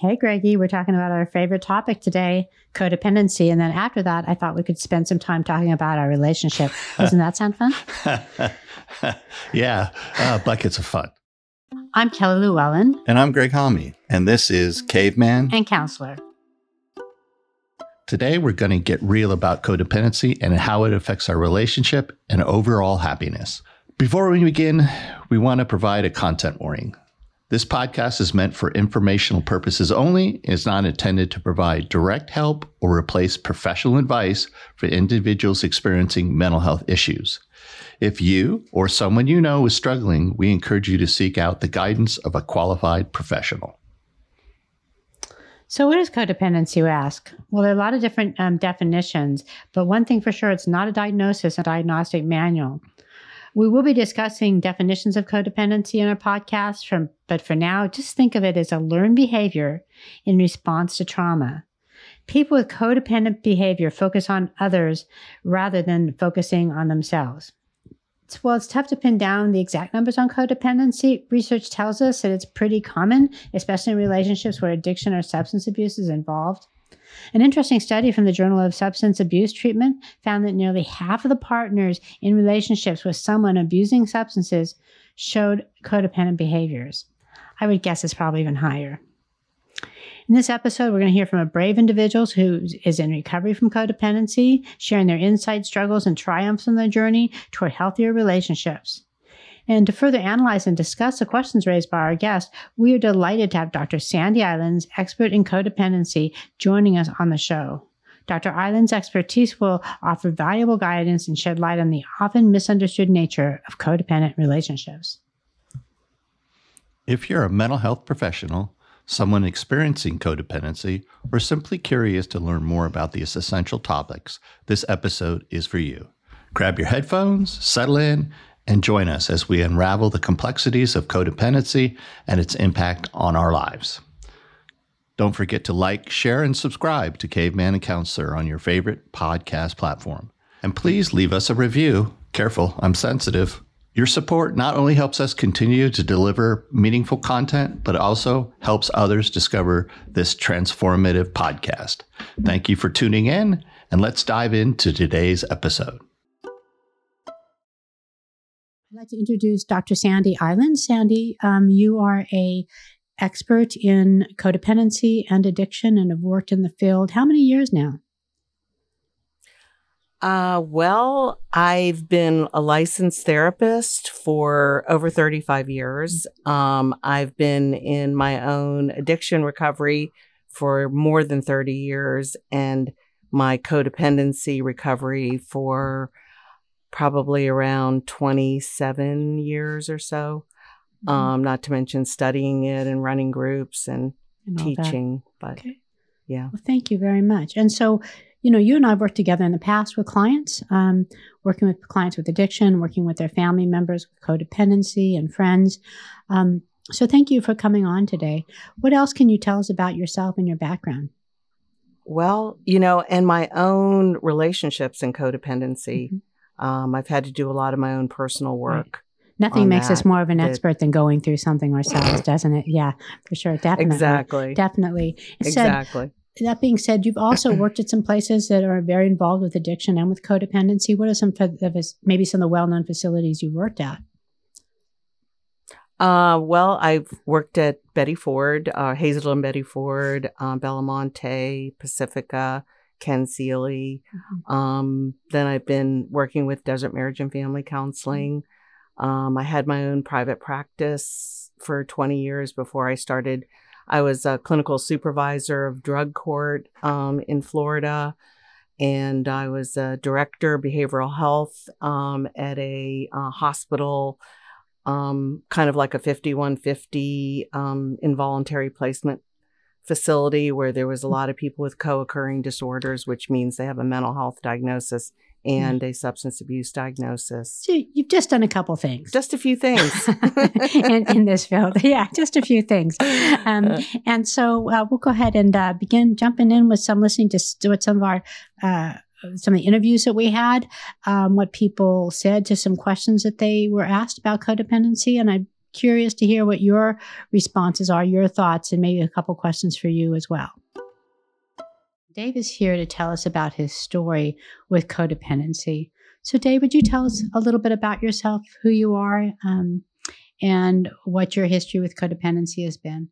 Hey, Greggy, we're talking about our favorite topic today, codependency. And then after that, I thought we could spend some time talking about our relationship. Doesn't that sound fun? yeah, uh, buckets of fun. I'm Kelly Lewallen. And I'm Gregg Homme. And this is Caveman and Counselor. Today, we're going to get real about codependency and how it affects our relationship and overall happiness. Before we begin, we want to provide a content warning. This podcast is meant for informational purposes only and is not intended to provide direct help or replace professional advice for individuals experiencing mental health issues. If you or someone you know is struggling, we encourage you to seek out the guidance of a qualified professional. So, what is codependency, you ask? Well, there are a lot of different um, definitions, but one thing for sure, it's not a diagnosis, a diagnostic manual. We will be discussing definitions of codependency in our podcast, from, but for now, just think of it as a learned behavior in response to trauma. People with codependent behavior focus on others rather than focusing on themselves. Well, it's tough to pin down the exact numbers on codependency. Research tells us that it's pretty common, especially in relationships where addiction or substance abuse is involved. An interesting study from the Journal of Substance Abuse Treatment found that nearly half of the partners in relationships with someone abusing substances showed codependent behaviors. I would guess it's probably even higher. In this episode, we're going to hear from a brave individual who is in recovery from codependency, sharing their insight, struggles, and triumphs on their journey toward healthier relationships. And to further analyze and discuss the questions raised by our guest, we are delighted to have Dr. Sandy Islands, expert in codependency, joining us on the show. Dr. Islands' expertise will offer valuable guidance and shed light on the often misunderstood nature of codependent relationships. If you're a mental health professional, someone experiencing codependency, or simply curious to learn more about these essential topics, this episode is for you. Grab your headphones, settle in, and join us as we unravel the complexities of codependency and its impact on our lives. Don't forget to like, share, and subscribe to Caveman and Counselor on your favorite podcast platform. And please leave us a review. Careful, I'm sensitive. Your support not only helps us continue to deliver meaningful content, but also helps others discover this transformative podcast. Thank you for tuning in, and let's dive into today's episode. I'd like to introduce Dr. Sandy Island. Sandy, um, you are a expert in codependency and addiction and have worked in the field. How many years now? Uh, well, I've been a licensed therapist for over 35 years. Um, I've been in my own addiction recovery for more than 30 years and my codependency recovery for probably around 27 years or so. Mm-hmm. Um, not to mention studying it and running groups and, and teaching. But okay. yeah. Well, thank you very much. And so, you know, you and I have worked together in the past with clients, um, working with clients with addiction, working with their family members with codependency and friends. Um, so thank you for coming on today. What else can you tell us about yourself and your background? Well, you know, and my own relationships and codependency. Mm-hmm um, I've had to do a lot of my own personal work. Right. Nothing makes that. us more of an expert than going through something ourselves, doesn't it? Yeah, for sure. Definitely. Exactly. Definitely. exactly. That being said, you've also worked at some places that are very involved with addiction and with codependency. What are some of maybe some of the well-known facilities you worked at? Uh, well, I've worked at Betty Ford, uh, and Betty Ford, uh, Belamonte, Pacifica, Ken Seeley. Mm-hmm. Um, then I've been working with Desert Marriage and Family Counseling. Um, I had my own private practice for 20 years before I started. I was a clinical supervisor of drug court um, in Florida, and I was a director of behavioral health um, at a uh, hospital, um, kind of like a 5150 um, involuntary placement facility where there was a lot of people with co-occurring disorders, which means they have a mental health diagnosis and a substance abuse diagnosis. So you've just done a couple things. Just a few things in, in, this field. Yeah, just a few things. Um, and so uh, we'll go ahead and uh, begin jumping in with some listening to what some of our uh, some of the interviews that we had, um, what people said to some questions that they were asked about codependency. And I'd curious to hear what your responses are, your thoughts, and maybe a couple questions for you as well. Dave is here to tell us about his story with codependency. So, Dave, would you tell us a little bit about yourself, who you are, um, and what your history with codependency has been?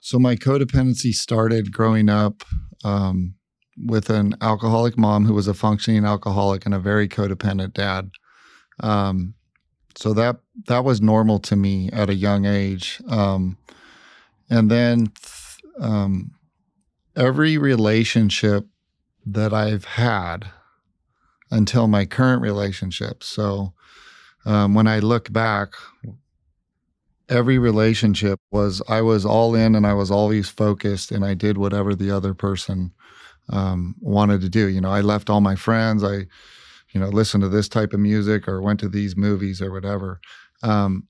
So, my codependency started growing up um, with an alcoholic mom who was a functioning alcoholic and a very codependent dad. Um, so that that was normal to me at a young age. Um, and then um, every relationship that I've had until my current relationship. So um, when I look back, every relationship was I was all in and I was always focused and I did whatever the other person um, wanted to do. You know, I left all my friends. I, you know, listened to this type of music or went to these movies or whatever. Um,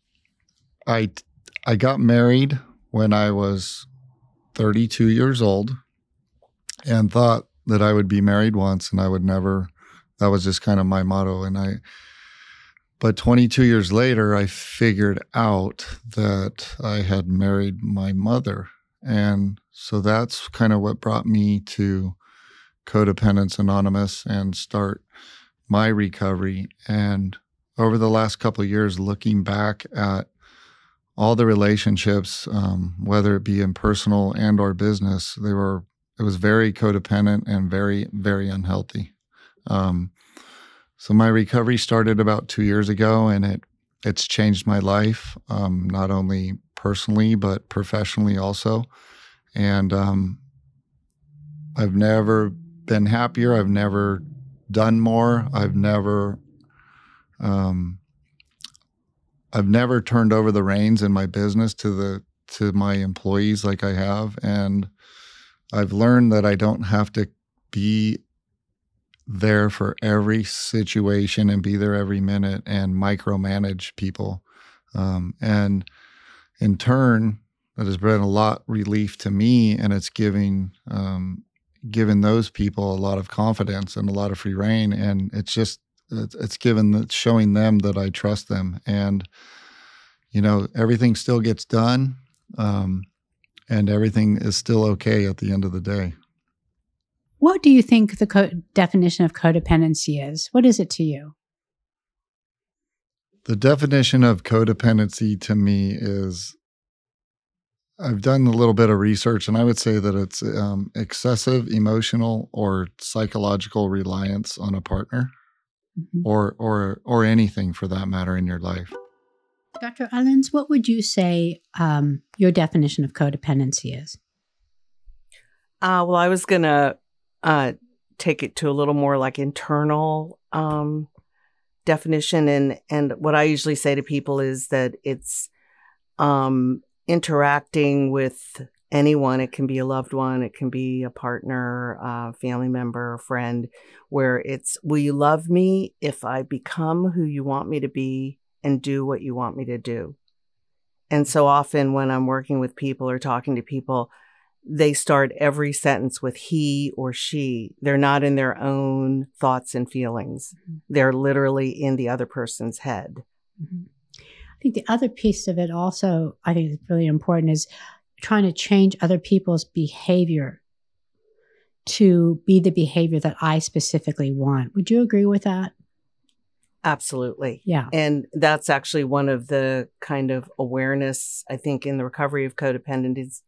I I got married when I was 32 years old and thought that I would be married once and I would never that was just kind of my motto and I but 22 years later I figured out that I had married my mother and so that's kind of what brought me to Co-Dependents Anonymous and start my recovery and over the last couple of years looking back at all the relationships um, whether it be in personal and or business they were it was very codependent and very very unhealthy. Um, so my recovery started about two years ago and it it's changed my life um, not only personally but professionally also. And um, i've never been happier. I've never done more i've never um, i've never turned over the reins in my business to the to my employees like i have and I've learned that I don't have to be there for every situation and be there every minute and micromanage people. Um, and in turn, that has been a lot relief to me, and it's giving um, given those people a lot of confidence and a lot of free reign. And it's just it's, it's given it's showing them that I trust them, and you know everything still gets done. Um, and everything is still okay at the end of the day. What do you think the co- definition of codependency is? What is it to you? The definition of codependency to me is I've done a little bit of research, and I would say that it's um, excessive emotional or psychological reliance on a partner, mm-hmm. or or or anything for that matter in your life. Dr. Islands, what would you say um, your definition of codependency is? Uh, well, I was going to uh, take it to a little more like internal um, definition. And, and what I usually say to people is that it's um, interacting with anyone. It can be a loved one, it can be a partner, a family member, a friend, where it's, will you love me if I become who you want me to be and do what you want me to do. And so often when I'm working with people or talking to people, they start every sentence with he or she. They're not in their own thoughts and feelings. Mm-hmm. They're literally in the other person's head. Mm-hmm. I think the other piece of it also, I think is really important, is trying to change other people's behavior to be the behavior that I specifically want. Would you agree with that? Absolutely. Yeah. And that's actually one of the kind of awareness, I think, in the recovery of codependency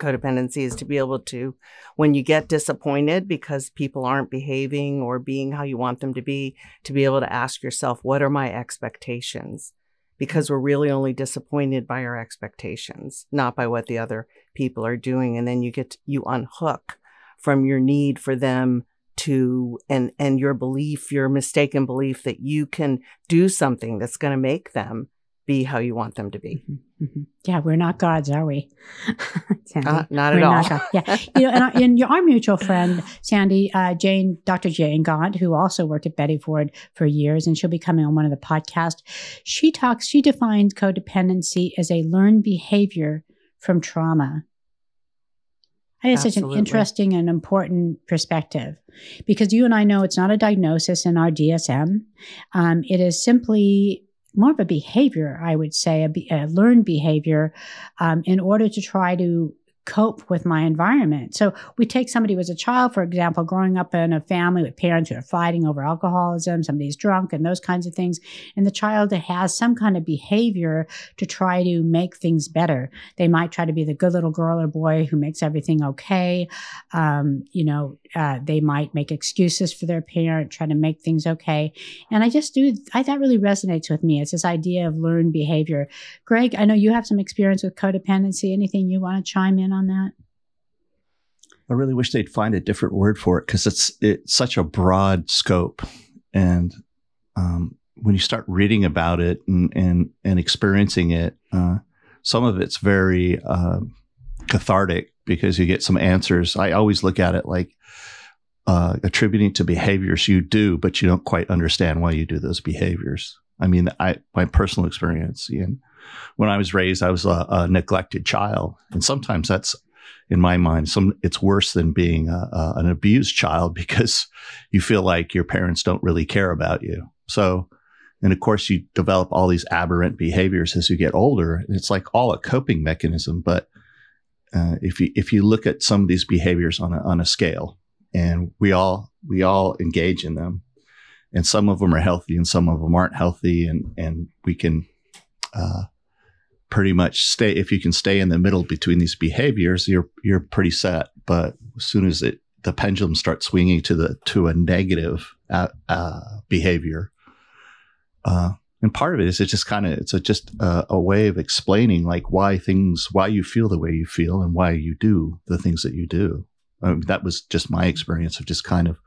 codependency is to be able to when you get disappointed because people aren't behaving or being how you want them to be to be able to ask yourself what are my expectations because we're really only disappointed by our expectations not by what the other people are doing. And then you get you unhook from your need for them to and and your belief your mistaken belief that you can do something that's going to make them be how you want them to be mm-hmm. mm-hmm. yeah we're not gods are we sandy uh, not at all not yeah you know and, our, and our mutual friend sandy uh, jane dr jane gaunt who also worked at betty ford for years and she'll be coming on one of the podcasts she talks she defines codependency as a learned behavior from trauma I think such an interesting and important perspective because you and I know it's not a diagnosis in our DSM. Um, it is simply more of a behavior, I would say, a, be, a learned behavior, um, in order to try to cope with my environment. So we take somebody who was a child, for example, growing up in a family with parents who are fighting over alcoholism, somebody's drunk and those kinds of things. And the child has some kind of behavior to try to make things better. They might try to be the good little girl or boy who makes everything okay. Um, you know, uh, they might make excuses for their parent, try to make things okay. And I just do, I, that really resonates with me. It's this idea of learned behavior. Gregg, I know you have some experience with codependency. Anything you want to chime in on that? I really wish they'd find a different word for it because it's it's such a broad scope, and um, when you start reading about it and and, and experiencing it, uh, some of it's very uh, cathartic because you get some answers. I always look at it like uh, attributing to behaviors you do, but you don't quite understand why you do those behaviors. I mean, I my personal experience, and when I was raised, I was a, a neglected child, and sometimes that's in my mind, some it's worse than being a, a, an abused child because you feel like your parents don't really care about you. So, and of course, you develop all these aberrant behaviors as you get older. It's like all a coping mechanism. But uh, if you if you look at some of these behaviors on a on a scale, and we all we all engage in them, and some of them are healthy and some of them aren't healthy, and and we can. Uh, pretty much stay if you can stay in the middle between these behaviors you're you're pretty set. But as soon as it the pendulum starts swinging to the to a negative uh, uh, behavior uh, and part of it is it's just kind of it's a, just a, a, way of explaining like why things why you feel the way you feel and why you do the things that you do. I mean, that was just my experience of just kind of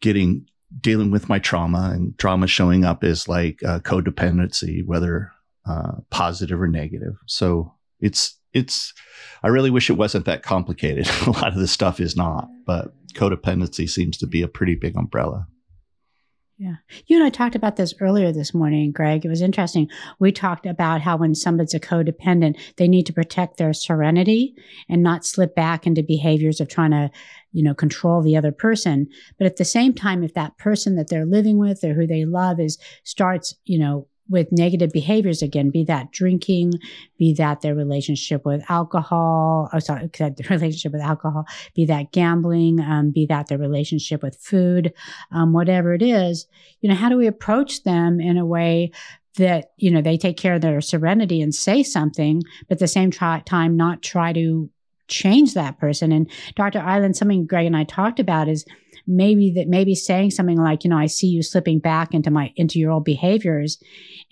getting dealing with my trauma and trauma showing up as like uh, codependency whether uh, positive or negative. So it's it's. I really wish it wasn't that complicated. a lot of this stuff is not, but codependency seems to be a pretty big umbrella. Yeah. You and I talked about this earlier this morning, Gregg. It was interesting. We talked about how when somebody's a codependent, they need to protect their serenity and not slip back into behaviors of trying to, you know, control the other person. But at the same time, if that person that they're living with or who they love is starts, you know, with negative behaviors again, be that drinking, be that their relationship with alcohol, or oh, sorry, their relationship with alcohol, be that gambling, um, be that their relationship with food, um, whatever it is, you know, how do we approach them in a way that, you know, they take care of their serenity and say something, but at the same try- time not try to change that person. And Dr. Island, something Gregg and I talked about is, maybe that maybe saying something like, you know, I see you slipping back into my into your old behaviors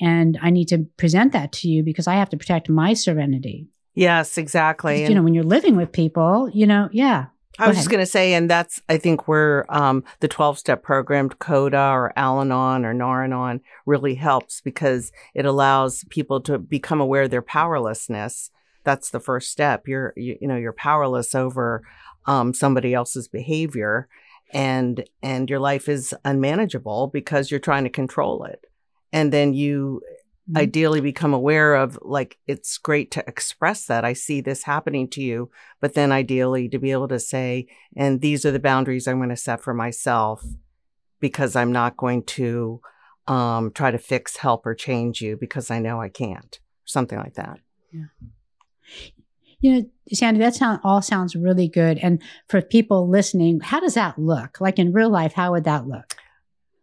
and I need to present that to you because I have to protect my serenity. Yes, exactly. You know, when you're living with people, you know, yeah. I was just going to say, and that's, I think, where um, the 12 step program, CODA or Al Anon or Nar-Anon really helps because it allows people to become aware of their powerlessness. That's the first step. You're, you, you know, you're powerless over um, somebody else's behavior and and your life is unmanageable because you're trying to control it. And then you mm-hmm. ideally become aware of like it's great to express that i see this happening to you but then ideally to be able to say and these are the boundaries i'm going to set for myself because i'm not going to um, try to fix help or change you because i know i can't something like that. Yeah you know, Sandy, that sound all sounds really good. And for people listening, how does that look? Like in real life, how would that look?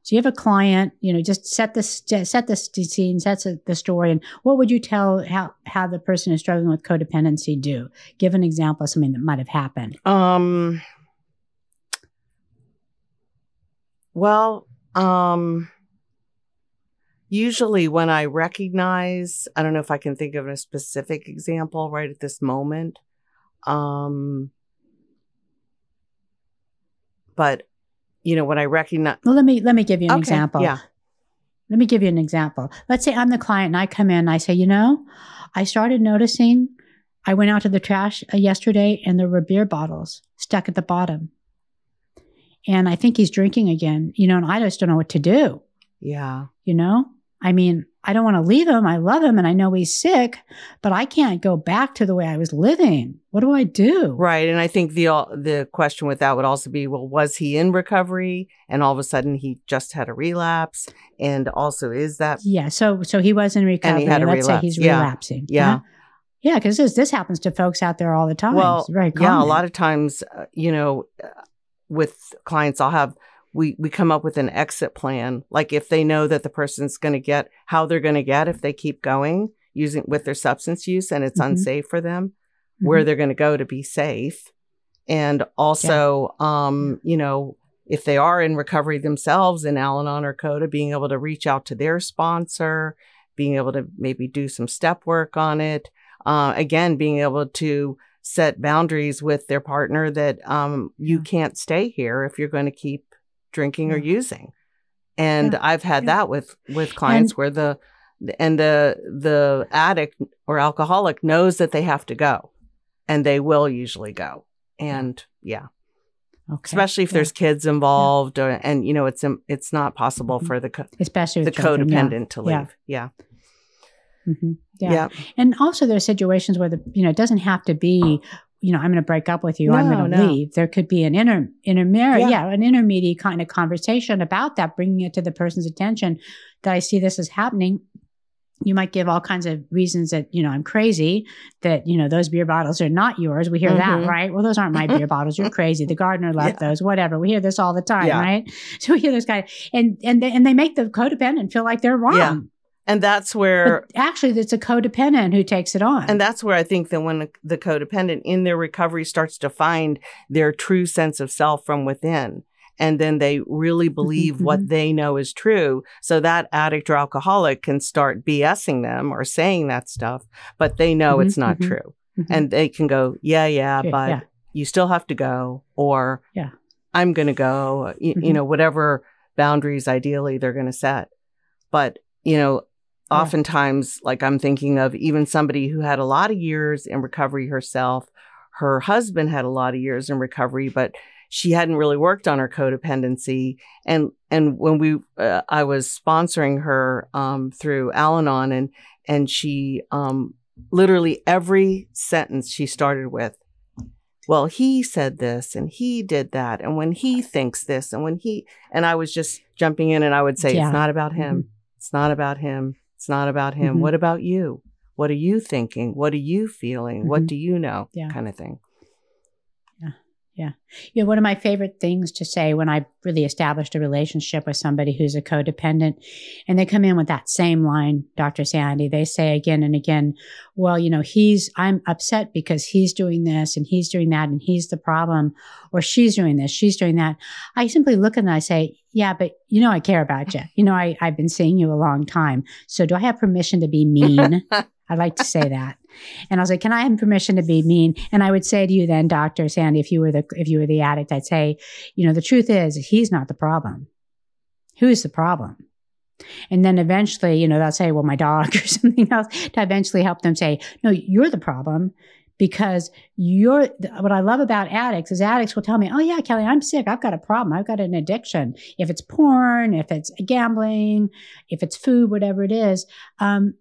So you have a client, you know, just set this set the scene, set the story, and what would you tell how how the person is struggling with codependency do? Give an example of something that might have happened. Um. Well, um, usually when I recognize, I don't know if I can think of a specific example right at this moment. Um, but you know, when I recognize, well, let me let me give you an okay, example. Yeah. Let me give you an example. Let's say I'm the client and I come in and I say, you know, I started noticing I went out to the trash uh, yesterday and there were beer bottles stuck at the bottom. And I think he's drinking again, you know, and I just don't know what to do. Yeah. You know? I mean, I don't want to leave him. I love him and I know he's sick, but I can't go back to the way I was living. What do I do? Right. And I think the uh, the question with that would also be, well, was he in recovery and all of a sudden he just had a relapse? And also is that Yeah. So so he was in recovery. had a Let's relapse. say he's Yeah. relapsing. Yeah. Uh-huh. Yeah, because this this happens to folks out there all the time. Well, it's very common. yeah, a lot of times, uh, you know, uh, with clients, I'll have we we come up with an exit plan. Like if they know that the person's going to get how they're going to get if they keep going using with their substance use and it's Mhm. unsafe for them, where Mhm. they're going to go to be safe, and also, um, you know. If they are in recovery themselves in Al Anon or CODA, being able to reach out to their sponsor, being able to maybe do some step work on it, uh, again being able to set boundaries with their partner that um, you can't stay here if you're going to keep drinking or using and Yeah. i've had Yeah. that with with clients where the and the the addict or alcoholic knows that they have to go and they will usually go and yeah Okay. especially if Yeah. there's kids involved or, and you know it's it's not possible Mhm. for the co- especially the children, codependent to leave yeah Mhm. yeah, Yeah. And also there are situations where the you know it doesn't have to be you know I'm going to break up with you I'm going to no. leave there could be an inter intermediate Yeah. yeah. an intermediate kind of conversation about that bringing it to the person's attention that I see this is happening you might give all kinds of reasons that you know I'm crazy that you know those beer bottles are not yours we hear Mhm. that right well those aren't my beer bottles you're crazy the gardener left those whatever we hear this all the time Yeah. right so we hear this guy and and they, and they make the codependent feel like they're wrong Yeah. And that's where but actually, it's a codependent who takes it on. And that's where I think that when the codependent in their recovery starts to find their true sense of self from within, and then they really believe mhm. what they know is true. So that addict or alcoholic can start BSing them or saying that stuff, but they know Mhm, it's not true. And they can go, yeah, yeah, but yeah. you still have to go, or Yeah. I'm going to go, you, you know, whatever boundaries ideally they're going to set. But, you know. Oftentimes, like I'm thinking of even somebody who had a lot of years in recovery herself. Her husband had a lot of years in recovery, but she hadn't really worked on her codependency. And and when we, uh, I was sponsoring her um, through Al-Anon, and and she um, literally every sentence she started with, well, he said this and he did that, and when he thinks this, and when he, and I was just jumping in, and I would say, Yeah. it's not about him. It's not about him. It's not about him. Mhm. What about you? What are you thinking? What are you feeling? What Mhm. do you know? Yeah. Kind of thing. You know, one of my favorite things to say when I really established a relationship with somebody who's a codependent, and they come in with that same line, Dr. Sandy, they say again and again, well, you know, he's, I'm upset because he's doing this and he's doing that and he's the problem, or she's doing this, she's doing that. I simply look at them and I say, yeah, but you know, I care about you. You know, I, I've been seeing you a long time. So do I have permission to be mean? I like to say that. And I was like, "Can I have permission to be mean?" And I would say to you then, Doctor Sandy, if you were the if you were the addict, I'd say, you know, the truth is he's not the problem. Who's the problem? And then eventually, you know, they'll say, "Well, my dog" or something else to eventually help them say, "No, you're the problem." Because you're what I love about addicts is addicts will tell me, Oh, yeah, Kelly, I'm sick. I've got a problem. I've got an addiction. If it's porn, if it's gambling, if it's food, whatever it is. Um,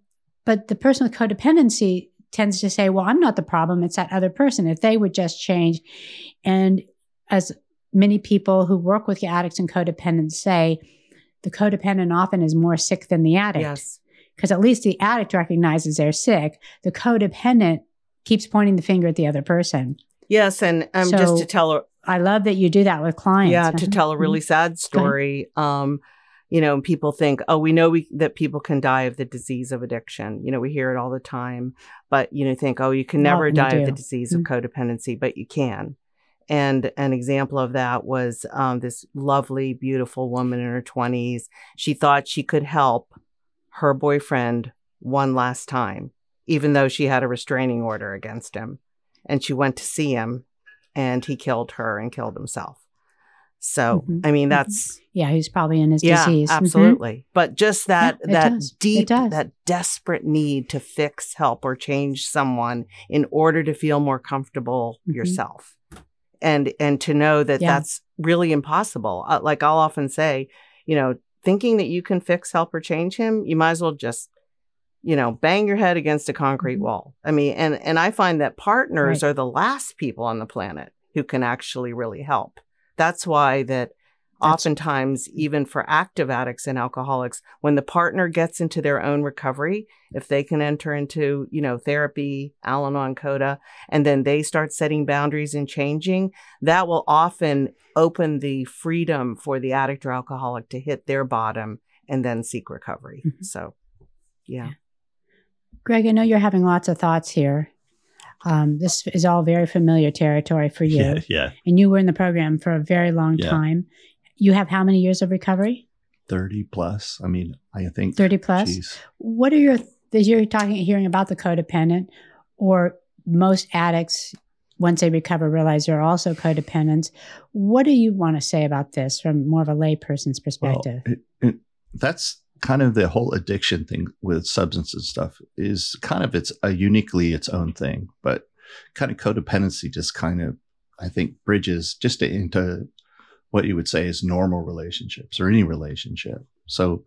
but the person with codependency tends to say, well, I'm not the problem. It's that other person. If they would just change. And as many people who work with addicts and codependents say, the codependent often is more sick than the addict. Yes. Because at least the addict recognizes they're sick. The codependent keeps pointing the finger at the other person. Yes. And um, just to tell her, I love that you do that with clients. yeah, to Uh-huh. tell a really sad story. Um, you know, people think, oh, we know we, that people can die of the disease of addiction. You know, we hear it all the time, but you know, think, oh, you can never die of the disease of codependency, but you can. And an example of that was um, this lovely, beautiful woman in her 20s. She thought she could help her boyfriend one last time, even though she had a restraining order against him. And she went to see him, and he killed her and killed himself. So, Mhm. I mean, Mhm. that's Yeah, he's probably in his yeah, disease. Mhm. absolutely. But just that it that does. Deep, that desperate need to fix, help, or change someone in order to feel more comfortable Mhm. yourself, and and to know that Yeah. that's really impossible. Uh, like I'll often say, you know, thinking that you can fix, help, or change him, you might as well just, you know, bang your head against a concrete wall. I mean, and and I find that partners Right. are the last people on the planet who can actually really help. That's why that oftentimes even for active addicts and alcoholics when the partner gets into their own recovery if they can enter into you know therapy al-anon coda and then they start setting boundaries and changing that will often open the freedom for the addict or alcoholic to hit their bottom and then seek recovery Mhm. so yeah Greg, I know you're having lots of thoughts here. Um, this is all very familiar territory for you, Yeah, yeah. and you were in the program for a very long Yeah. time. You have how many years of recovery? 30 plus. I mean, I think 30 plus? geez. What are your, as you're talking, hearing about the codependent, or most addicts, once they recover, realize they're also codependents. What do you want to say about this from more of a layperson's perspective? Well, it, it, that's kind of the whole addiction thing with substance and stuff is kind of it's a uniquely its own thing, but kind of codependency just kind of I think bridges just into what you would say is normal relationships or any relationship. So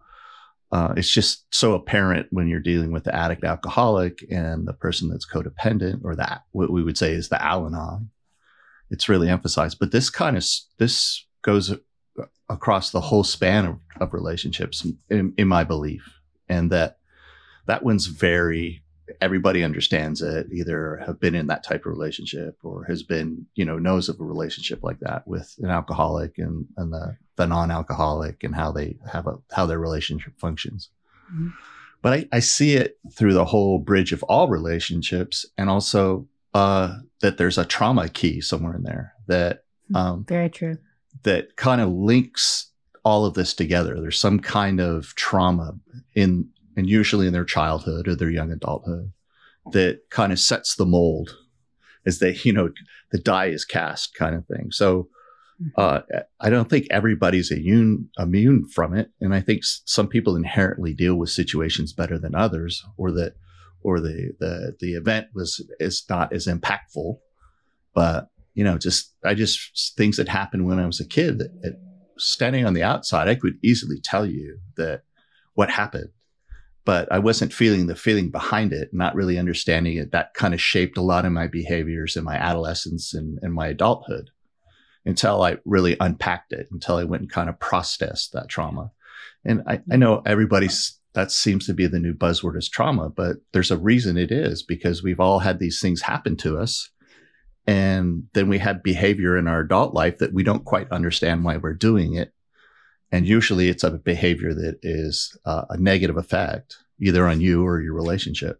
uh, it's just so apparent when you're dealing with the addict alcoholic and the person that's codependent or that what we would say is the Al-Anon. It's really emphasized, but this kind of this goes across the whole span of, of relationships in, in my belief and that that one's very everybody understands it either have been in that type of relationship or has been you know knows of a relationship like that with an alcoholic and and the the non-alcoholic and how they have a how their relationship functions Mhm. but I, I see it through the whole bridge of all relationships and also uh that there's a trauma key somewhere in there that um Very true. That kind of links all of this together. There's some kind of trauma in, and usually in their childhood or their young adulthood that kind of sets the mold as they, you know, the die is cast kind of thing. So, uh, I don't think everybody's immune, immune from it. And I think some people inherently deal with situations better than others or that, or the, the, the event was, is not as impactful, but you know, just I just things that happened when I was a kid. That, that standing on the outside, I could easily tell you that what happened, but I wasn't feeling the feeling behind it, not really understanding it. That kind of shaped a lot of my behaviors in my adolescence and, and my adulthood until I really unpacked it, until I went and kind of processed that trauma. And I, I know everybody's that seems to be the new buzzword is trauma, but there's a reason it is because we've all had these things happen to us and then we have behavior in our adult life that we don't quite understand why we're doing it. And usually it's a behavior that is uh, a negative effect either on you or your relationship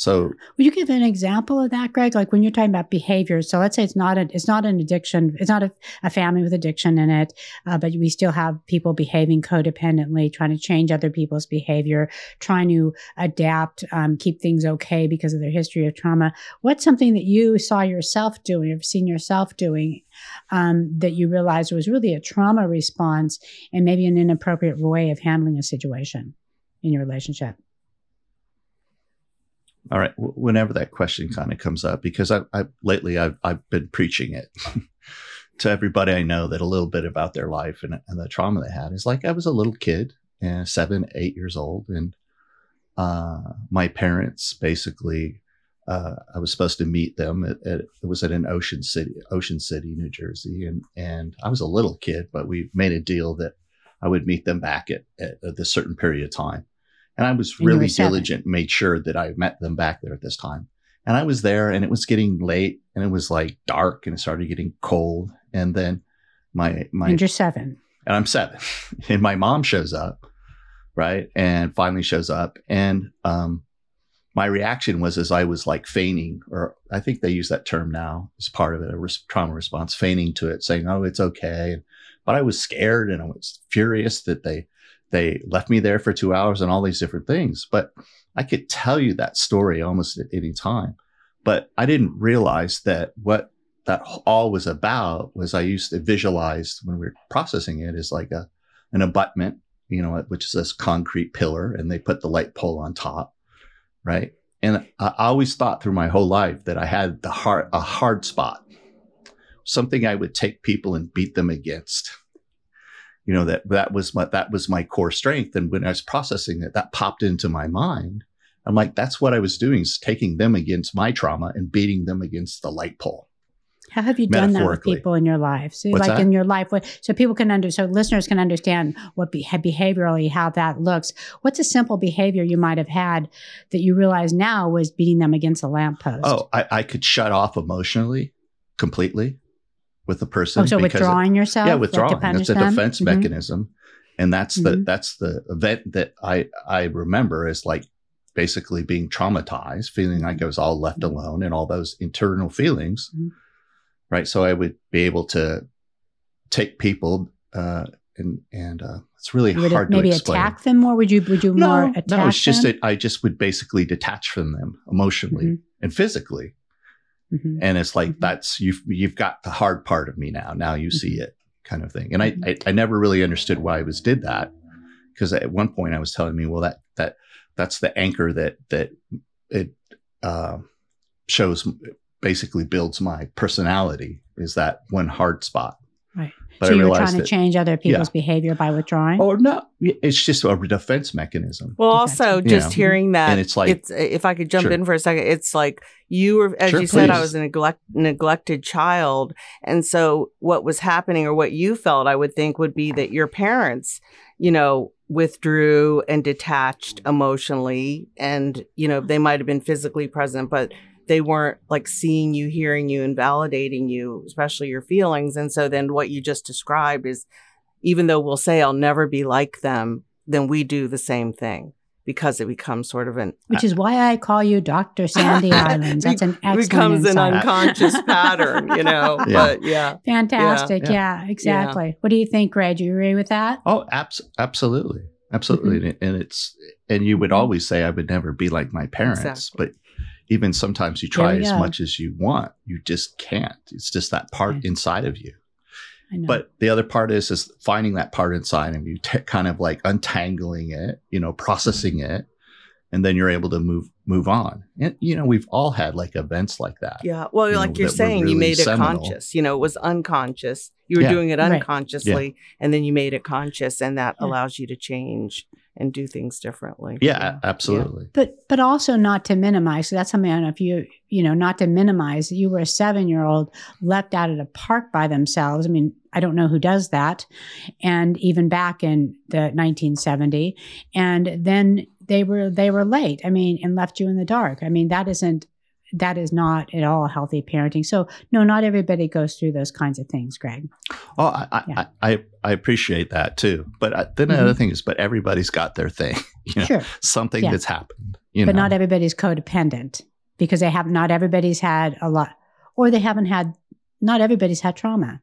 so Would you give an example of that, Gregg? Like when you're talking about behavior. So let's say it's not a, it's not an addiction. It's not a, a family with addiction in it, uh, but we still have people behaving codependently, trying to change other people's behavior, trying to adapt, um, keep things okay because of their history of trauma. What's something that you saw yourself doing, or seen yourself doing, um, that you realized was really a trauma response and maybe an inappropriate way of handling a situation in your relationship? All right whenever that question kind of comes up because I, I lately I've, I've been preaching it to everybody i know that a little bit about their life and, and the trauma they had. Is like i was a little kid and seven eight years old and uh, my parents basically uh, i was supposed to meet them at, at, it was at an ocean city ocean city new jersey and and i was a little kid but we made a deal that i would meet them back at, at, at certain period of time and I was And you were really seven. diligent, made sure that I met them back there at this time. And I was there and it was getting late and it was like dark and it started getting cold. And then my, my, and you're seven. and I'm seven and my mom shows up. Right. And finally shows up. And, um, my reaction was as I was like feigning, or I think they use that term now as part of it, a res- trauma response, feigning to it, saying, "Oh, it's okay." But I was scared and I was furious that they they left me there for two hours and all these different things. But I could tell you that story almost at any time. But I didn't realize that what that all was about was I used to visualize when we were processing it as like a an abutment, you know, which is this concrete pillar, and they put the light pole on top, right? And I always thought through my whole life that I had the hard a hard spot, something I would take people and beat them against. You know that that was my that was my core strength and when i was processing it that popped into my mind i'm like that's what i was doing is taking them against my trauma and beating them against the light pole How have you done that with people in your life? So, What's like that? in your life, what so people can under so listeners can understand what be, behaviorally how that looks. What's a simple behavior you might have had that you realize now was beating them against a lamppost? oh I, I could shut off emotionally completely with the person Oh, so withdrawing yourself, yeah like, withdrawing punish that's a defense Mhm. mechanism and that's the Mhm. that's the event that i i remember is like basically being traumatized feeling like i was all left alone and all those internal feelings Mhm. right so i would be able to take people uh and and uh it's really would hard maybe to explain attack them more? Would you would you more no, attack no, it's just that I just would basically detach from them emotionally Mhm. and physically, Mhm. and it's like Mhm. that's you've you've got the hard part of me now. Now you see Mm-hmm. it, kind of thing. And I, I I never really understood why I was did that because at one point I was telling me, well, that that that's the anchor that that it uh, shows basically builds my personality is that one hard spot. Right. But so I you were realized trying to that, change other people's behavior by withdrawing. oh no, it's just a defense mechanism. Well, Defense. also You just know. hearing that, And it's like- it's if I could jump Sure. in for a second, it's like you were, as Sure, you said, I was a neglect, neglected child, and so what was happening, or what you felt, I would think, would be that your parents, you know, withdrew and detached emotionally, and you know they might have been physically present, but they weren't like seeing you, hearing you, and validating you, especially your feelings. And so then what you just described is, even though we'll say I'll never be like them, then we do the same thing because it becomes sort of an which is why I call you Dr. Sandy Islands. That's an excellent becomes an unconscious pattern, you know. Yeah. But yeah, Fantastic. Yeah. Yeah, exactly. What do you think, Gregg? Do you agree with that? Oh, abs- absolutely. Absolutely. Mm-hmm. And- And it's, and you would always say, I would never be like my parents. Exactly. But even sometimes you try as much as you want, you just can't. It's just that part Okay. inside of you. But the other part is, is finding that part inside of you, t- kind of like untangling it, you know, processing it. And then you're able to move, move on. And, you know, we've all had like events like that. yeah. Well, You like know, you're that were saying, you really made it seminal. conscious. You know, it was unconscious. You were Yeah. doing it Right. unconsciously, and then you made it conscious, and that Yeah. allows you to change and do things differently. Yeah, a- absolutely. but but also not to minimize. So that's something I don't know if you you know not to minimize. You were a seven year old left out at a park by themselves. I mean, I don't know who does that, and even back in the 1970, and then they were they were late. I mean, and left you in the dark. I mean, that isn't that is not at all healthy parenting. So no, not everybody goes through those kinds of things, Gregg. Oh, I, I, Yeah. I, I appreciate that too. But uh, then the Mhm. other thing is, but everybody's got their thing, you know, Sure. something Yeah. that's happened, you but know. not everybody's codependent because they have not everybody's had a lot or they haven't had not everybody's had trauma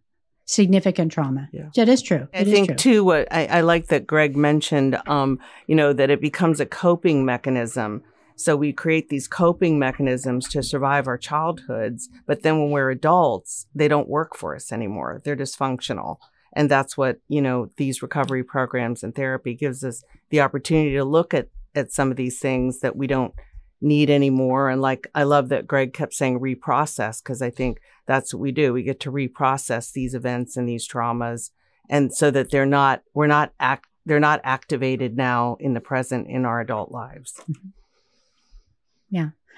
significant trauma Yeah. that is true I It is think true. too. What I, I like that Gregg mentioned, um, you know, that it becomes a coping mechanism. So we create these coping mechanisms to survive our childhoods, but then when we're adults, they don't work for us anymore. They're dysfunctional, and that's what you know. These recovery programs and therapy gives us the opportunity to look at at some of these things that we don't need anymore. And like I love that Gregg kept saying reprocess because I think that's what we do. We get to reprocess these events and these traumas and so that they're not we're not act they're not activated now in the present in our adult lives. Mm-hmm.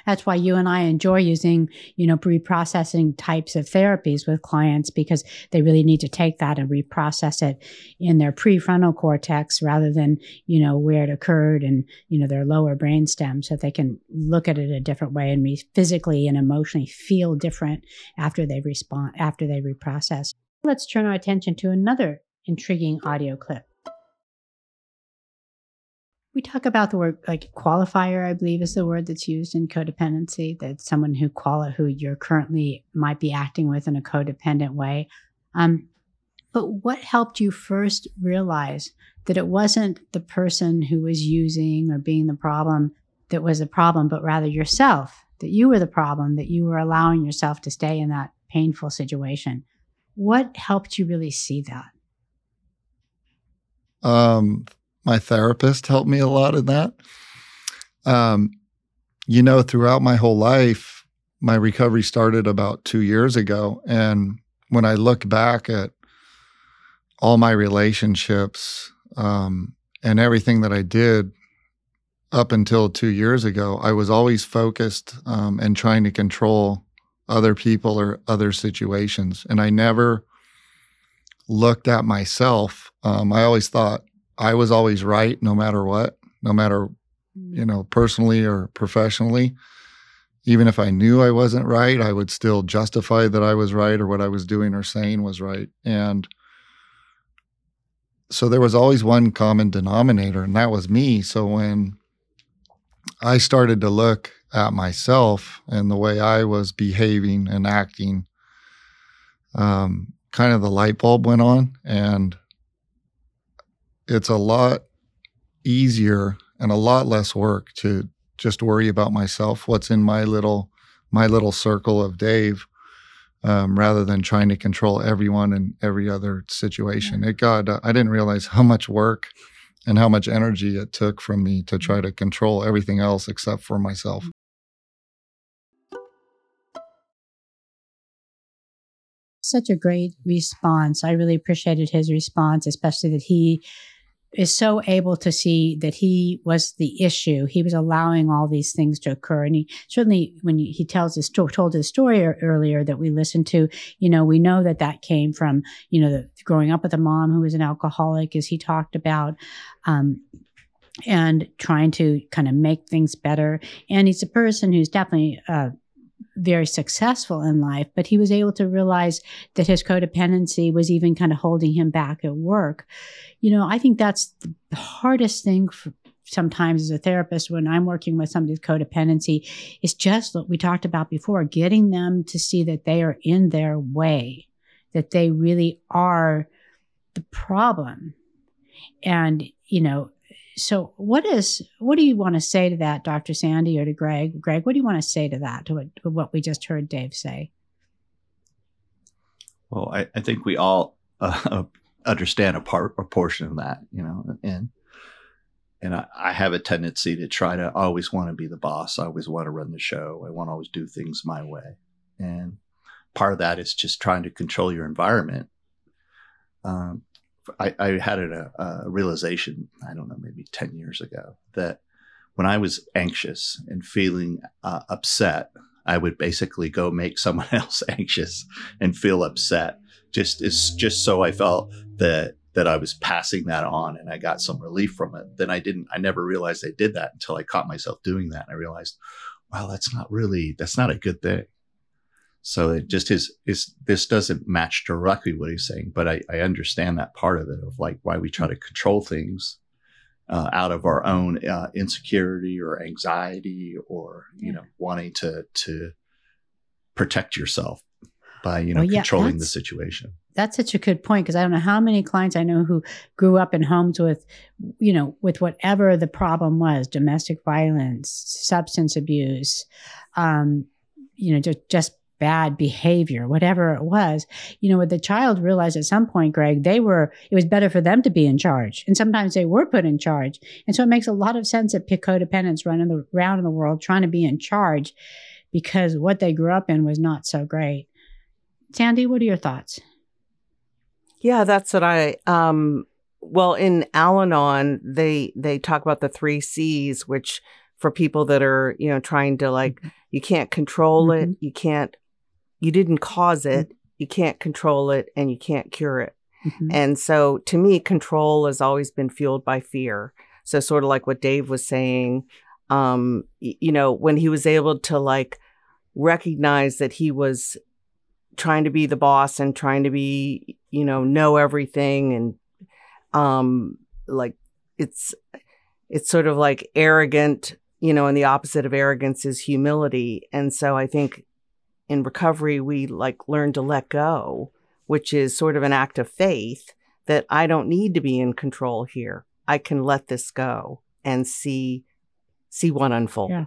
That's why you and i enjoy using you know reprocessing types of therapies with clients because they really need to take that and reprocess it in their prefrontal cortex rather than you know where it occurred and you know their lower brain stem so they can look at it a different way and re- physically and emotionally feel different after they respond after they reprocess. Let's turn our attention to another intriguing audio clip we talk about the word like qualifier i believe is the word that's used in codependency that someone who quali- who you're currently might be acting with in a codependent way. Um, but what helped you first realize that it wasn't the person who was using or being the problem that was the problem but rather yourself that you were the problem that you were allowing yourself to stay in that painful situation? What helped you really see that? Um, my therapist helped me a lot in that. Um, you know, throughout my whole life, my recovery started about two years ago. And when I look back at all my relationships um, and everything that I did up until two years ago, I was always focused um, and trying to control other people or other situations. And I never looked at myself. Um, I always thought I was always right no matter what, no matter, you know, personally or professionally. Even if I knew I wasn't right, I would still justify that I was right or what I was doing or saying was right. And so there was always one common denominator, and that was me. So when I started to look at myself and the way I was behaving and acting, um, kind of the light bulb went on. And it's a lot easier and a lot less work to just worry about myself, what's in my little my little circle of Dave, um, rather than trying to control everyone and every other situation. It got I didn't realize how much work and how much energy it took from me to try to control everything else except for myself. Such a great response. I really appreciated his response, especially that he is so able to see that he was the issue. He was allowing all these things to occur. And he certainly, when he tells his told his story earlier that we listened to, you know, we know that that came from, you know, the, growing up with a mom who was an alcoholic, as he talked about. Um, and trying to kind of make things better. And he's a person who's definitely uh, very successful in life, but he was able to realize that his codependency was even kind of holding him back at work. You know, I think that's the hardest thing for sometimes as a therapist when I'm working with somebody with codependency is just what we talked about before, getting them to see that they are in their way, that they really are the problem. And, you know, so what is what do you want to say to that dr sandy or to gregg? Gregg what do you want to say to that to what, to what we just heard dave say? Well i, I think we all uh, understand a part a portion of that you know and and I, I, have a tendency to try to always want to be the boss. I always want to run the show. I want to always do things my way. And part of that is just trying to control your environment. Um, I, I had a, a, realization, I don't know, maybe 10 years ago, that when I was anxious and feeling uh, upset, I would basically go make someone else anxious and feel upset. Just is just so I felt that that I was passing that on and I got some relief from it. Then I didn't. I never realized I did that until I caught myself doing that. And I realized, wow, that's not really that's not a good thing. So it just is, is this doesn't match directly what he's saying, but I, I understand that part of it of like why we try to control things uh, out of our own uh, insecurity or anxiety or, you know, wanting to, to protect yourself by, you know, well, yeah, controlling the situation. That's such a good point because I don't know how many clients I know who grew up in homes with, you know, with whatever the problem was domestic violence, substance abuse, um, you know, just, just bad behavior, whatever it was, you know, the child realized at some point, Gregg, they were, it was better for them to be in charge. And sometimes they were put in charge. And so it makes a lot of sense that codependents running around in the world trying to be in charge because what they grew up in was not so great. Sandy, what are your thoughts? Yeah, that's what I, um, well, in Al-Anon, they, they talk about the three C's, which for people that are, you know, trying to like, mm-hmm. you can't control mm-hmm. it, you can't you didn't cause it, you can't control it, and you can't cure it. Mm-hmm. And so to me, control has always been fueled by fear. So, sort of like what Dave was saying, um, you know, when he was able to like recognize that he was trying to be the boss and trying to be, you know, know everything and, um, like it's, it's sort of like arrogant, you know, and the opposite of arrogance is humility. And so I think in recovery, we like learn to let go, which is sort of an act of faith that I don't need to be in control here. I can let this go and see see what unfolds. Yeah.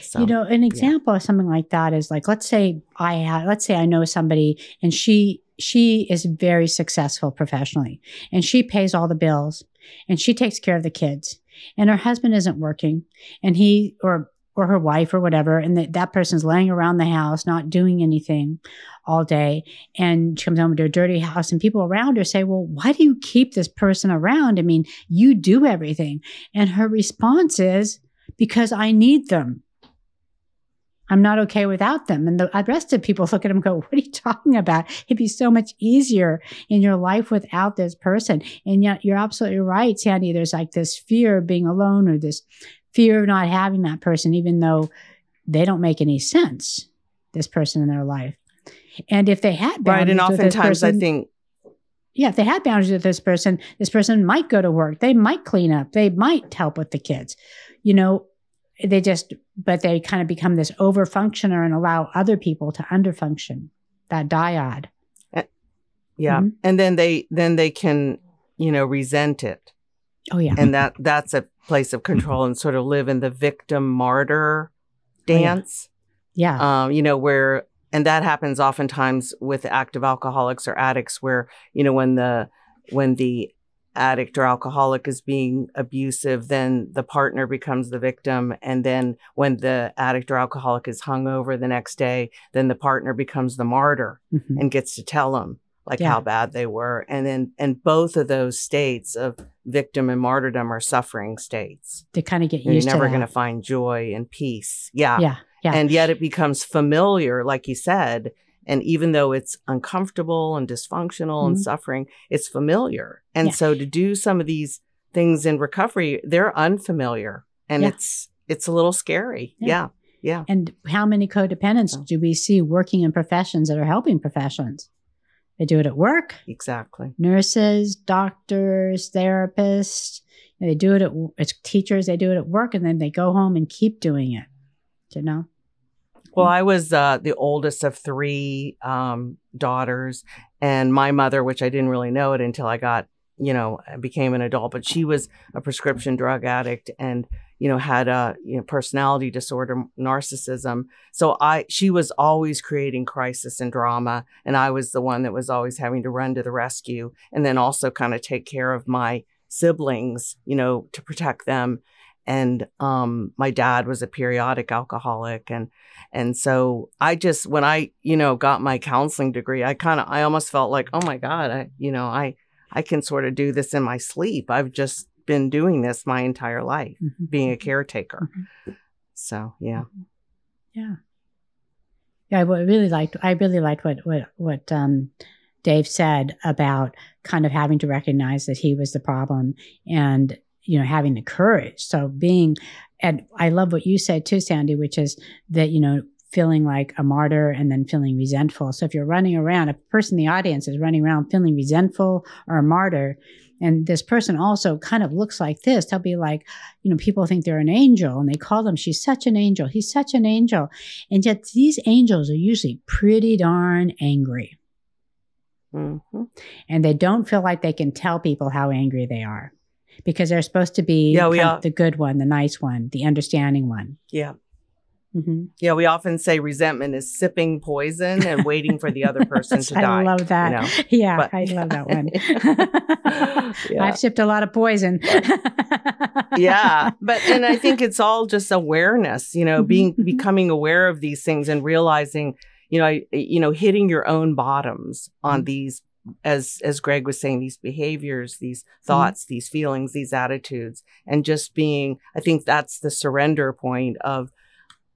So, you know, an example yeah. of something like that is like, let's say I have, let's say I know somebody and she, she is very successful professionally and she pays all the bills and she takes care of the kids and her husband isn't working and he, or or her wife or whatever, and that, that person's laying around the house, not doing anything all day. And she comes home to a dirty house, and people around her say, Well, why do you keep this person around? I mean, you do everything. And her response is, Because I need them. I'm not okay without them. And the rest of people look at him and go, What are you talking about? It'd be so much easier in your life without this person. And yet you're absolutely right, Sandy. There's like this fear of being alone or this fear of not having that person, even though they don't make any sense, this person in their life. And if they had boundaries, right, and oftentimes person, I think, yeah, if they had boundaries with this person, this person might go to work, they might clean up, they might help with the kids, you know. They just, but they kind of become this over functioner and allow other people to underfunction. That dyad. Yeah, Mm-hmm. and then they then they can you know resent it, Oh yeah, and that that's a place of control and sort of live in the victim martyr Oh, yeah. dance. yeah, um, you know, where, and that happens oftentimes with active alcoholics or addicts, where, you know, when the, when the addict or alcoholic is being abusive, then the partner becomes the victim. And then when the addict or alcoholic is hung over the next day, then the partner becomes the martyr Mhm. and gets to tell them like Yeah. how bad they were. And then, and both of those states of victim and martyrdom are suffering states. to kind of get used to. You're never going to find joy and peace. Yeah yeah, yeah, and yet it becomes familiar like you said and even though it's uncomfortable and dysfunctional and Mhm. suffering it's familiar and Yeah. so to do some of these things in recovery they're unfamiliar and Yeah. it's it's a little scary Yeah. yeah And how many codependents do we see working in professions that are helping professions? They do it at work, exactly nurses, doctors, therapists. They do it at as teachers. They do it at work, and then they go home and keep doing it. You know, well i was uh, the oldest of three um, daughters and my mother which i didn't really know it until i got you know became an adult but she was a prescription drug addict and you know had a you know personality disorder narcissism. So i she was always creating crisis and drama and i was the one that was always having to run to the rescue and then also kind of take care of my siblings you know to protect them. And um my dad was a periodic alcoholic and and so i just when i you know got my counseling degree i kind of i almost felt like oh my god i you know i i can sort of do this in my sleep. I've just been doing this my entire life Mhm. being a caretaker Mm-hmm. so yeah Yeah. Yeah, I really liked I really liked what what what um Dave said about kind of having to recognize that he was the problem and you know having the courage. So being and I love what you said too, Sandy, which is that, you know, feeling like a martyr and then feeling resentful. So if you're running around, a person in the audience is running around feeling resentful or a martyr, and this person also kind of looks like this, they'll be like, you know, people think they're an angel and they call them, she's such an angel, he's such an angel. And yet these angels are usually pretty darn angry. hmm And they don't feel like they can tell people how angry they are because they're supposed to be Yeah, we of the good one, the nice one, the understanding one. yeah hmm yeah we often say resentment is sipping poison and waiting for the other person to I die I love that. know, yeah, but- I love that one. Yeah. I've sipped a lot of poison. yeah but and i think it's all just awareness you know being mhm. becoming aware of these things and realizing you know I- you know hitting your own bottoms on Mhm. these as as gregg was saying these behaviors these Mm-hmm. thoughts these feelings these attitudes and just being i think that's the surrender point of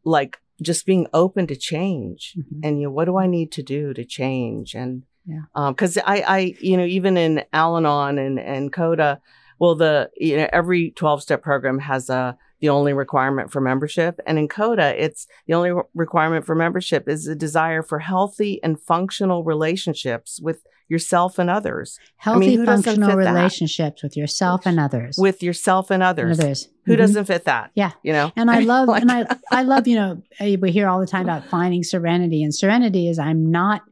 like just being open to change Mhm. and you know what do i need to do to change and Yeah. um because i i you know even in al-anon and and coda well the you know every 12 step program has a the only requirement for membership and in coda it's the only re- requirement for membership is a desire for healthy and functional relationships with yourself and others Healthy, who doesn't functional fit that? relationships with yourself and others. with yourself and others, And others. who Mhm. doesn't fit that Yeah. you know And I love, Like- and I, I love, you know, we hear all the time about finding serenity, and serenity is I'm not,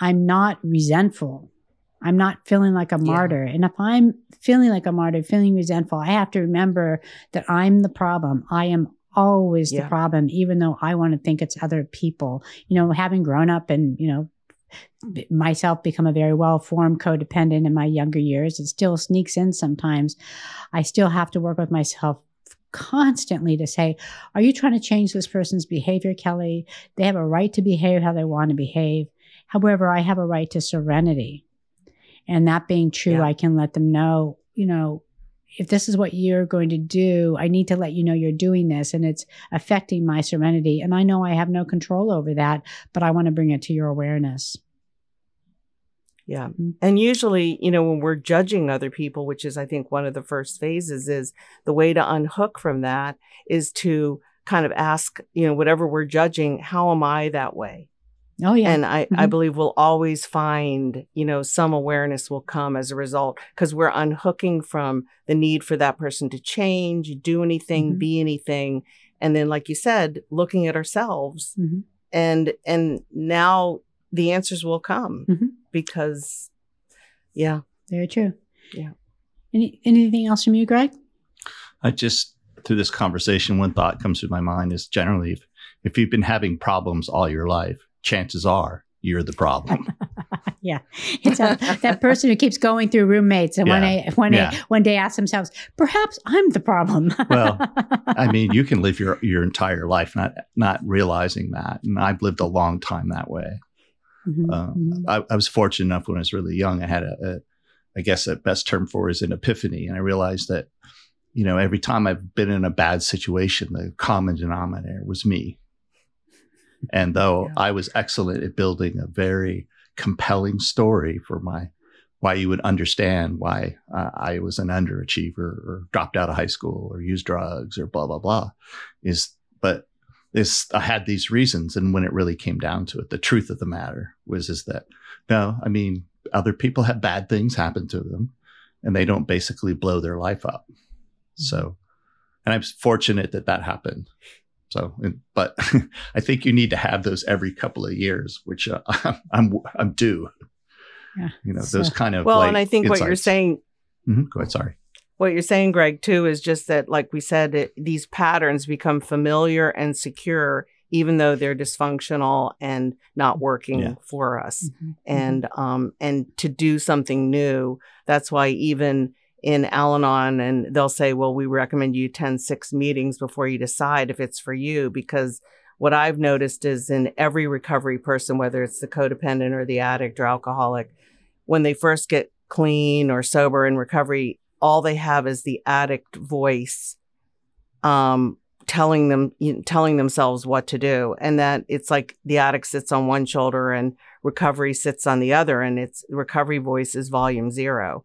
I'm not resentful. I'm not feeling like a Yeah. martyr. And if I'm feeling like a martyr, feeling resentful, I have to remember that I'm the problem. I am always the problem, even though I want to think it's other people. You know, having grown up and, you know, myself become a very well formed codependent in my younger years, it still sneaks in sometimes. I still have to work with myself constantly to say, Are you trying to change this person's behavior, Kelly? They have a right to behave how they want to behave. However, I have a right to serenity. And that being true, Yeah. I can let them know, you know, if this is what you're going to do, I need to let you know you're doing this and it's affecting my serenity. And I know I have no control over that, but I want to bring it to your awareness. Yeah. Mhm. And usually, you know, when we're judging other people, which is, I think, one of the first phases, is the way to unhook from that is to kind of ask, you know, whatever we're judging, how am I that way? Oh, yeah. And I, I Mhm. believe we'll always find, you know, some awareness will come as a result because we're unhooking from the need for that person to change, do anything, Mhm. be anything. And then, like you said, looking at ourselves Mhm. and, and now the answers will come Mhm. because, yeah. Very true. Yeah. Any, anything else from you, Gregg? I just through this conversation, one thought comes to my mind is generally if, if you've been having problems all your life, chances are you're the problem. yeah, it's a, that person who keeps going through roommates and one day, one day, Yeah. one day asks themselves, perhaps I'm the problem. Well, I mean, you can live your your entire life not not realizing that, and I've lived a long time that way. Mhm, Um. I, I was fortunate enough when I was really young. I had a, a, I guess the best term for it is an epiphany, and I realized that, you know, every time I've been in a bad situation, the common denominator was me. And though Yeah. I was excellent at building a very compelling story for my, why you would understand why uh, I was an underachiever or dropped out of high school or used drugs or blah blah blah, is but this I had these reasons, and when it really came down to it, the truth of the matter was is that no, I mean other people have bad things happen to them, and they don't basically blow their life up. So, and I'm fortunate that that happened. So, but I think you need to have those every couple of years, which uh, I'm I'm due. Yeah. You know So- those kind of Well, like and I think what you're insights. saying, Mhm, Go ahead. Sorry. what you're saying, Gregg, too, is just that, like we said, it, these patterns become familiar and secure, even though they're dysfunctional and not working Yeah. for us. Mhm, And um, and to do something new. That's why even in Al-Anon, and they'll say, "Well, we recommend you attend six meetings before you decide if it's for you," because what I've noticed is in every recovery person, whether it's the codependent or the addict or alcoholic, when they first get clean or sober in recovery, all they have is the addict voice um, telling them you know, telling themselves what to do and that it's like the addict sits on one shoulder and recovery sits on the other and it's recovery voice is volume zero.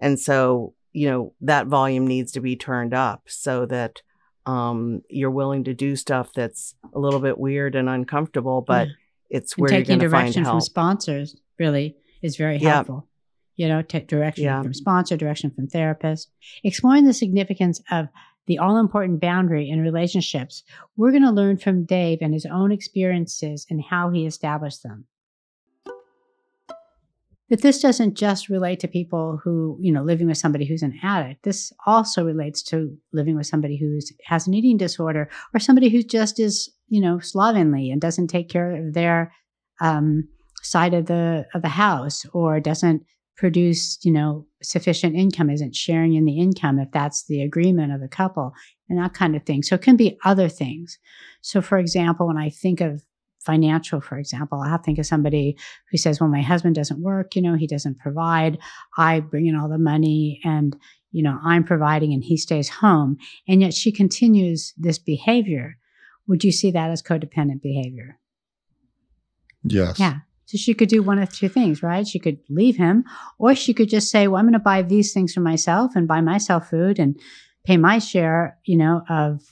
And so you know that volume needs to be turned up so that um, you're willing to do stuff that's a little bit weird and uncomfortable but Yeah. it's And where you're taking going to find direction from sponsors really is very Yeah. helpful. You know, take direction Yeah. from sponsor, direction from therapist. Exploring the significance of the all important boundary in relationships, we're going to learn from Dave and his own experiences and how he established them. But this doesn't just relate to people who, you know, living with somebody who's an addict. This also relates to living with somebody who has an eating disorder or somebody who just is, you know, slovenly and doesn't take care of their um, side of the of the house or doesn't produce, you know, sufficient income, isn't sharing in the income if that's the agreement of the couple and that kind of thing. So it can be other things. So for example, when I think of financial, for example, I have think of somebody who says, well, my husband doesn't work, you know, he doesn't provide. I bring in all the money and, you know, I'm providing and he stays home. And yet she continues this behavior. Would you see that as codependent behavior? Yes. Yeah. So she could do one of two things, right? She could leave him, or she could just say, "Well, I'm going to buy these things for myself and buy myself food and pay my share, you know, of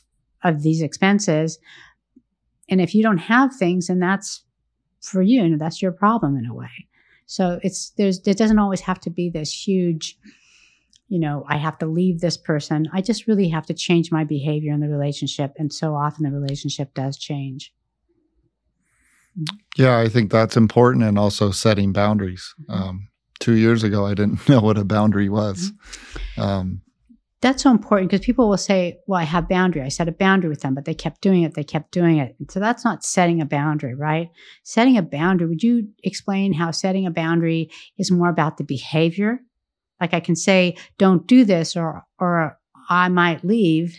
of these expenses." And if you don't have things, then that's for you, and that's your problem in a way. So it's there's there doesn't always have to be this huge, you know, I have to leave this person. I just really have to change my behavior in the relationship, and so often the relationship does change. Yeah, I think that's important and also setting boundaries. Um, two years ago, I didn't know what a boundary was. Um, that's so important because people will say, Well, I have boundary. I set a boundary with them, but they kept doing it. They kept doing it. So that's not setting a boundary, right? Setting a boundary, would you explain how setting a boundary is more about the behavior? Like I can say, don't do this or or I might leave,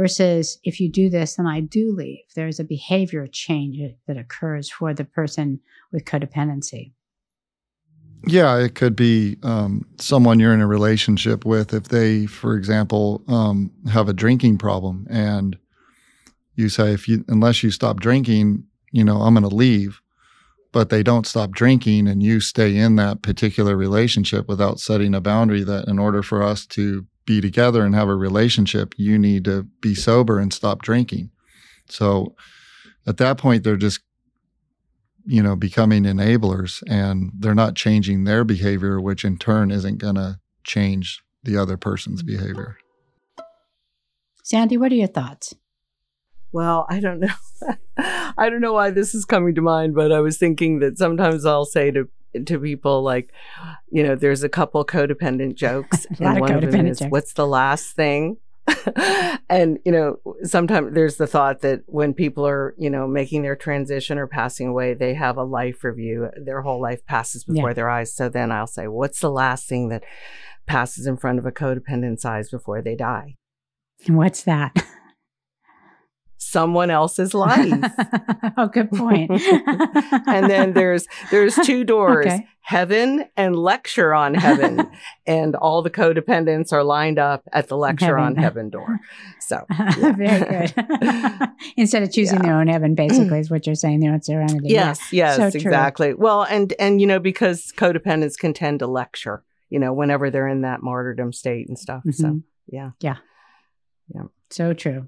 versus if you do this, then I do leave. There's a behavior change that occurs for the person with codependency. Yeah, it could be um, someone you're in a relationship with. If they, for example, um, have a drinking problem, and you say, "If you unless you stop drinking, you know, I'm going to leave," but they don't stop drinking, and you stay in that particular relationship without setting a boundary. That in order for us to be together and have a relationship, you need to be sober and stop drinking. So, at that point, they're just you know, becoming enablers and they're not changing their behavior, which in turn isn't going to change the other person's behavior. Sandy, what are your thoughts? Well, I don't know. I don't know why this is coming to mind, but I was thinking that sometimes I'll say to to people like, you know, there's a couple codependent jokes, and one of them is, jokes. "What's the last thing and you know sometimes there's the thought that when people are you know making their transition or passing away they have a life review their whole life passes before yeah. their eyes. So then i'll say what's the last thing that passes in front of a codependent's eyes before they die? What's that someone else's life. oh, good point. and then there's there's two doors, okay. heaven and lecture on heaven. and all the codependents are lined up at the lecture heaven. on heaven door. So yeah. very good. Instead of choosing yeah. their own heaven, basically, is what you're saying, their own serenity. Yes, yes, so exactly. Well, and and you know, because codependents can tend to lecture, you know, whenever they're in that martyrdom state and stuff. Mm-hmm. So yeah. Yeah. Yeah. So true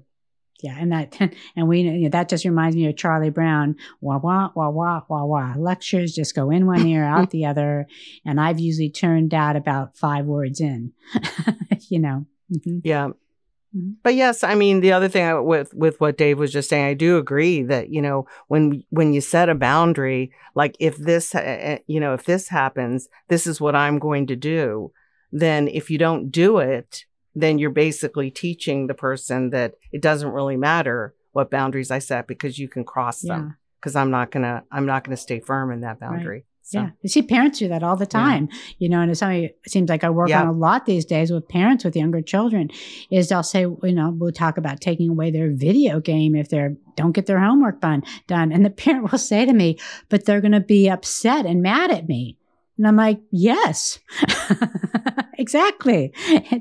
yeah, and that and we you know, that just reminds me of Charlie Brown. Wah wah wah wah wah wah. Lectures just go in one ear, out the other, and I've usually turned out about five words in. you know. Mm-hmm. Yeah. Mm-hmm. But yes, I mean the other thing I, with with what Dave was just saying, I do agree that you know when when you set a boundary, like if this you know if this happens, this is what I'm going to do. Then if you don't do it, then you're basically teaching the person that it doesn't really matter what boundaries I set because you can cross them. Because I'm not gonna I'm not gonna stay firm in that boundary. Right. So. Yeah, you see parents do that all the time. Yeah. You know, and it's something it seems like I work on a lot these days with parents with younger children. Is they'll say, you know, we'll talk about taking away their video game if they don't get their homework done. Done, and the parent will say to me, "But they're going to be upset and mad at me." And I'm like, yes, exactly.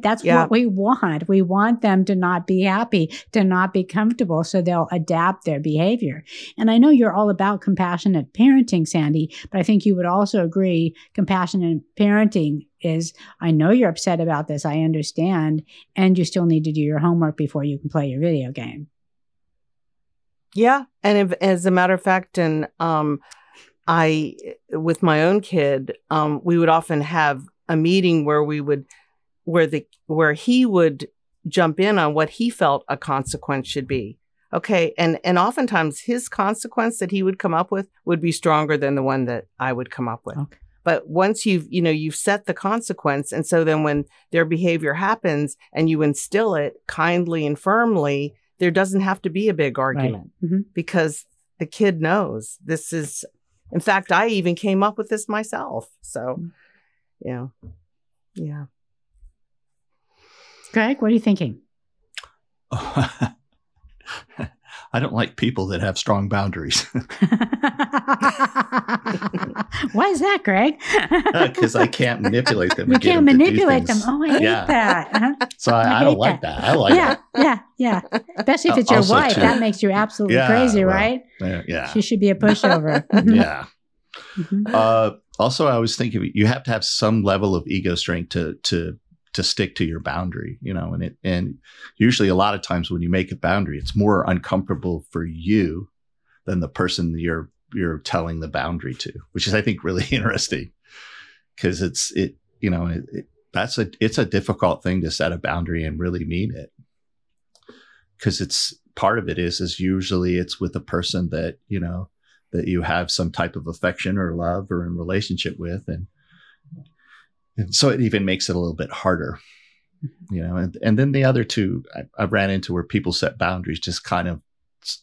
That's yeah. what we want. We want them to not be happy, to not be comfortable, so they'll adapt their behavior. And I know you're all about compassionate parenting, Sandy, but I think you would also agree compassionate parenting is I know you're upset about this, I understand, and you still need to do your homework before you can play your video game. Yeah. And if, as a matter of fact, and, um, I, with my own kid, um, we would often have a meeting where we would, where the, where he would jump in on what he felt a consequence should be. Okay. And, and oftentimes his consequence that he would come up with would be stronger than the one that I would come up with. Okay. But once you've, you know, you've set the consequence. And so then when their behavior happens and you instill it kindly and firmly, there doesn't have to be a big argument right. mm-hmm. because the kid knows this is in fact, I even came up with this myself. So, mm. yeah. Yeah. Gregg, what are you thinking? I don't like people that have strong boundaries. Why is that, Gregg? Because I can't manipulate them. You can't them manipulate them. Oh, I hate yeah. that. Uh-huh. So I, I, I don't like that. I like yeah, it. Yeah, yeah, Especially if it's your also wife. Too. That makes you absolutely yeah, crazy, well, right? Yeah. She should be a pushover. yeah. Mm-hmm. Uh, also, I was thinking you have to have some level of ego strength to to to stick to your boundary, you know, and it and usually a lot of times when you make a boundary, it's more uncomfortable for you than the person you're you're telling the boundary to, which is I think really interesting. Because it's it you know it, it, that's a it's a difficult thing to set a boundary and really mean it. Because it's part of it is is usually it's with a person that you know that you have some type of affection or love or in relationship with and and so it even makes it a little bit harder you know and, and then the other two I, I ran into where people set boundaries just kind of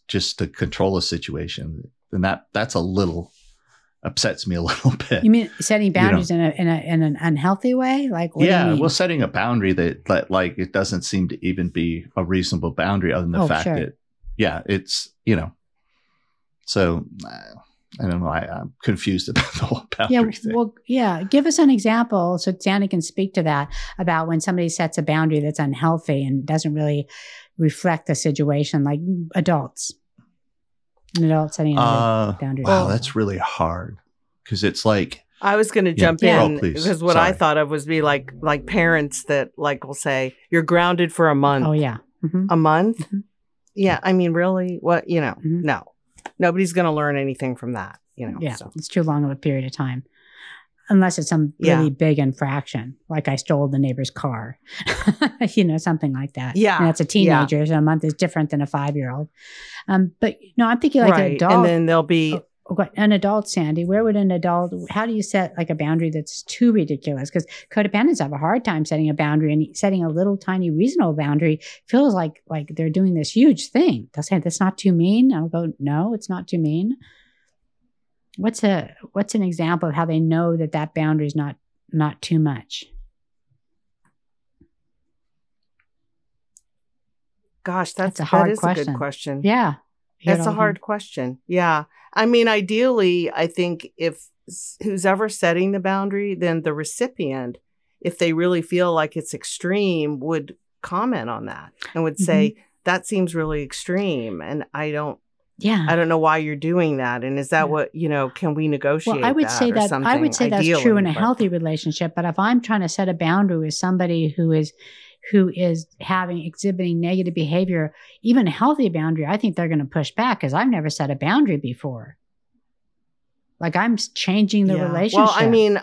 just to control a situation and that that's a little upsets me a little bit. You mean setting boundaries in a in a in an unhealthy way? Like you yeah, well, setting a boundary that, that like it doesn't seem to even be a reasonable boundary, other than the Oh, fact sure. that yeah, it's you know. So uh, I don't know. I, I'm confused about the whole boundary yeah, thing. well, yeah. Give us an example so Sandy can speak to that about when somebody sets a boundary that's unhealthy and doesn't really reflect the situation, like adults. An adult setting a uh, boundary. wow, that's really hard because it's like I was going to Yeah. jump Yeah. in Oh, please. because what I thought of was be like like parents that like will say you're grounded for a month. oh yeah. hmm A month? Mhm. Yeah, I mean really what, you know, Mhm. no. Nobody's going to learn anything from that, you know. Yeah, So. it's too long of a period of time. Unless it's some Yeah. really big infraction, like I stole the neighbor's car, you know, something like that. Yeah, and that's a yeah. teenager, so a month is different than a five-year-old. Um, but no, I'm thinking like an adult. And then there'll be Okay, an adult, Sandy. Where would an adult? How do you set like a boundary that's too ridiculous? Because codependents have a hard time setting a boundary, and setting a little tiny reasonable boundary feels like like they're doing this huge thing. They'll say that's not too mean. I'll go, no, it's not too mean. What's a what's an example of how they know that that boundary is not not too much? gosh, that's, That's a hard that is a question. good question. Yeah, You hear it That's a hard question. Yeah. I mean, ideally, I think if who's ever setting the boundary, then the recipient, if they really feel like it's extreme, would comment on that and would say, Mm-hmm. that seems really extreme. And I don't. Yeah, I don't know why you're doing that. And is that Yeah. what, you know, can we negotiate? Well, I would that say that I would say that's true in a but- healthy relationship. But if I'm trying to set a boundary with somebody who is who is having exhibiting negative behavior, even a healthy boundary, I think they're going to push back because I've never set a boundary before. Like I'm changing the Yeah. relationship. Well, I mean,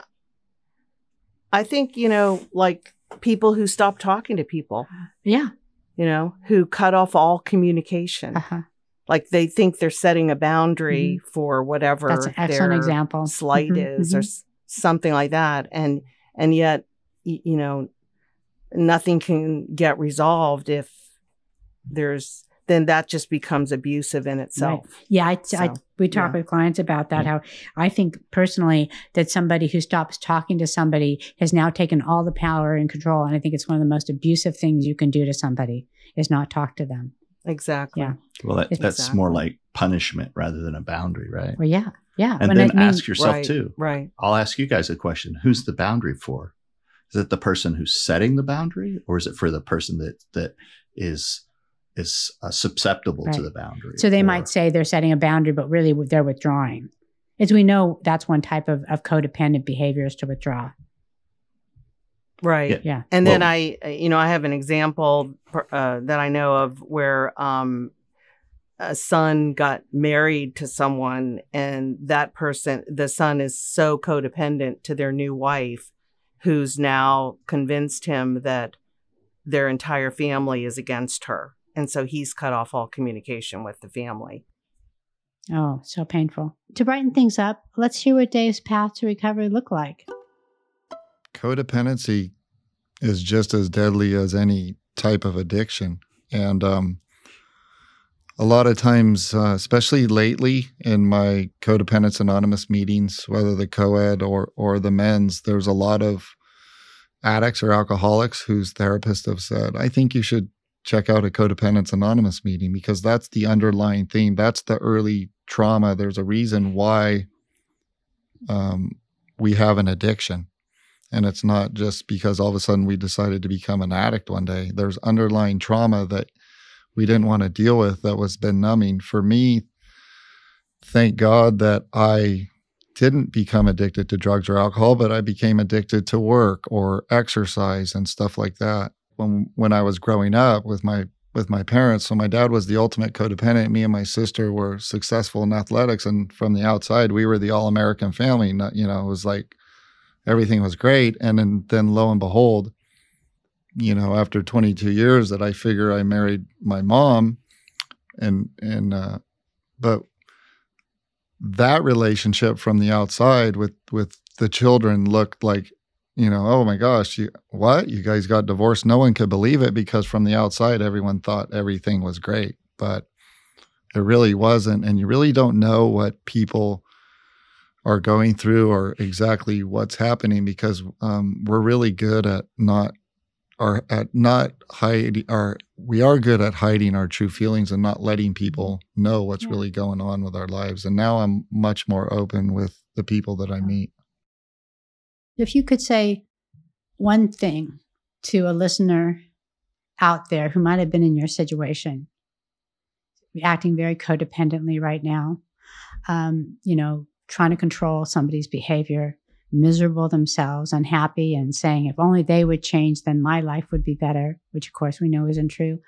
I think, you know, like people who stop talking to people, yeah, you know, who cut off all communication. uh-huh. like they think they're setting a boundary for whatever Mm-hmm. that's an excellent their example. slight Mhm, is or mhm. s- something like that and and yet you know nothing can get resolved if there's then that just becomes abusive in itself Yeah, I, I we talk yeah. with clients about that. How I think personally that somebody who stops talking to somebody has now taken all the power and control, and I think it's one of the most abusive things you can do to somebody is not talk to them. exactly Yeah. well, that, that's Exactly. more like punishment rather than a boundary, right? Well, yeah, yeah. And When then I mean- ask yourself right too. right I'll ask you guys a question: Who's the boundary for? Is it the person who's setting the boundary, or is it for the person that that is is uh, susceptible to the boundary? So they Or- might say they're setting a boundary, but really they're withdrawing. As we know, that's one type of, of codependent behavior is to withdraw. right Yeah. Yeah. And then I, uh, you know, I have an example uh, that I know of where um, a son got married to someone, and that person, the son, is so codependent to their new wife, who's now convinced him that their entire family is against her, and so he's cut off all communication with the family. Oh, so painful. To brighten things up, let's hear what Dave's path to recovery looked like. codependency is just as deadly as any type of addiction and um, a lot of times uh, especially lately in my Co-Dependents Anonymous meetings whether the co-ed or or the men's there's a lot of addicts or alcoholics whose therapists have said i think you should check out a Co-Dependents Anonymous meeting because that's the underlying theme. That's the early trauma. There's a reason why um, we have an addiction. And it's not just because all of a sudden we decided to become an addict one day. There's underlying trauma that we didn't want to deal with that was been numbing. For me, thank God that I didn't become addicted to drugs or alcohol, but I became addicted to work or exercise and stuff like that. When when I was growing up with my with my parents, so my dad was the ultimate codependent. Me and my sister were successful in athletics, and from the outside, we were the all American family. You know, it was like everything was great. And then, then lo and behold, you know, after 22 years that I figure I married my mom and, and, uh, but that relationship from the outside with, with the children looked like, you know, oh my gosh, you, what? You guys got divorced. No one could believe it because from the outside, everyone thought everything was great, but it really wasn't. And you really don't know what people are going through or exactly what's happening because um, we're really good at not are at not hiding our we are good at hiding our true feelings and not letting people know what's Yeah. really going on with our lives and now i'm much more open with the people that i meet If you could say one thing to a listener out there who might have been in your situation, acting very codependently right now, um, you know, trying to control somebody's behavior, miserable themselves, unhappy, and saying, if only they would change, then my life would be better, which of course we know isn't true.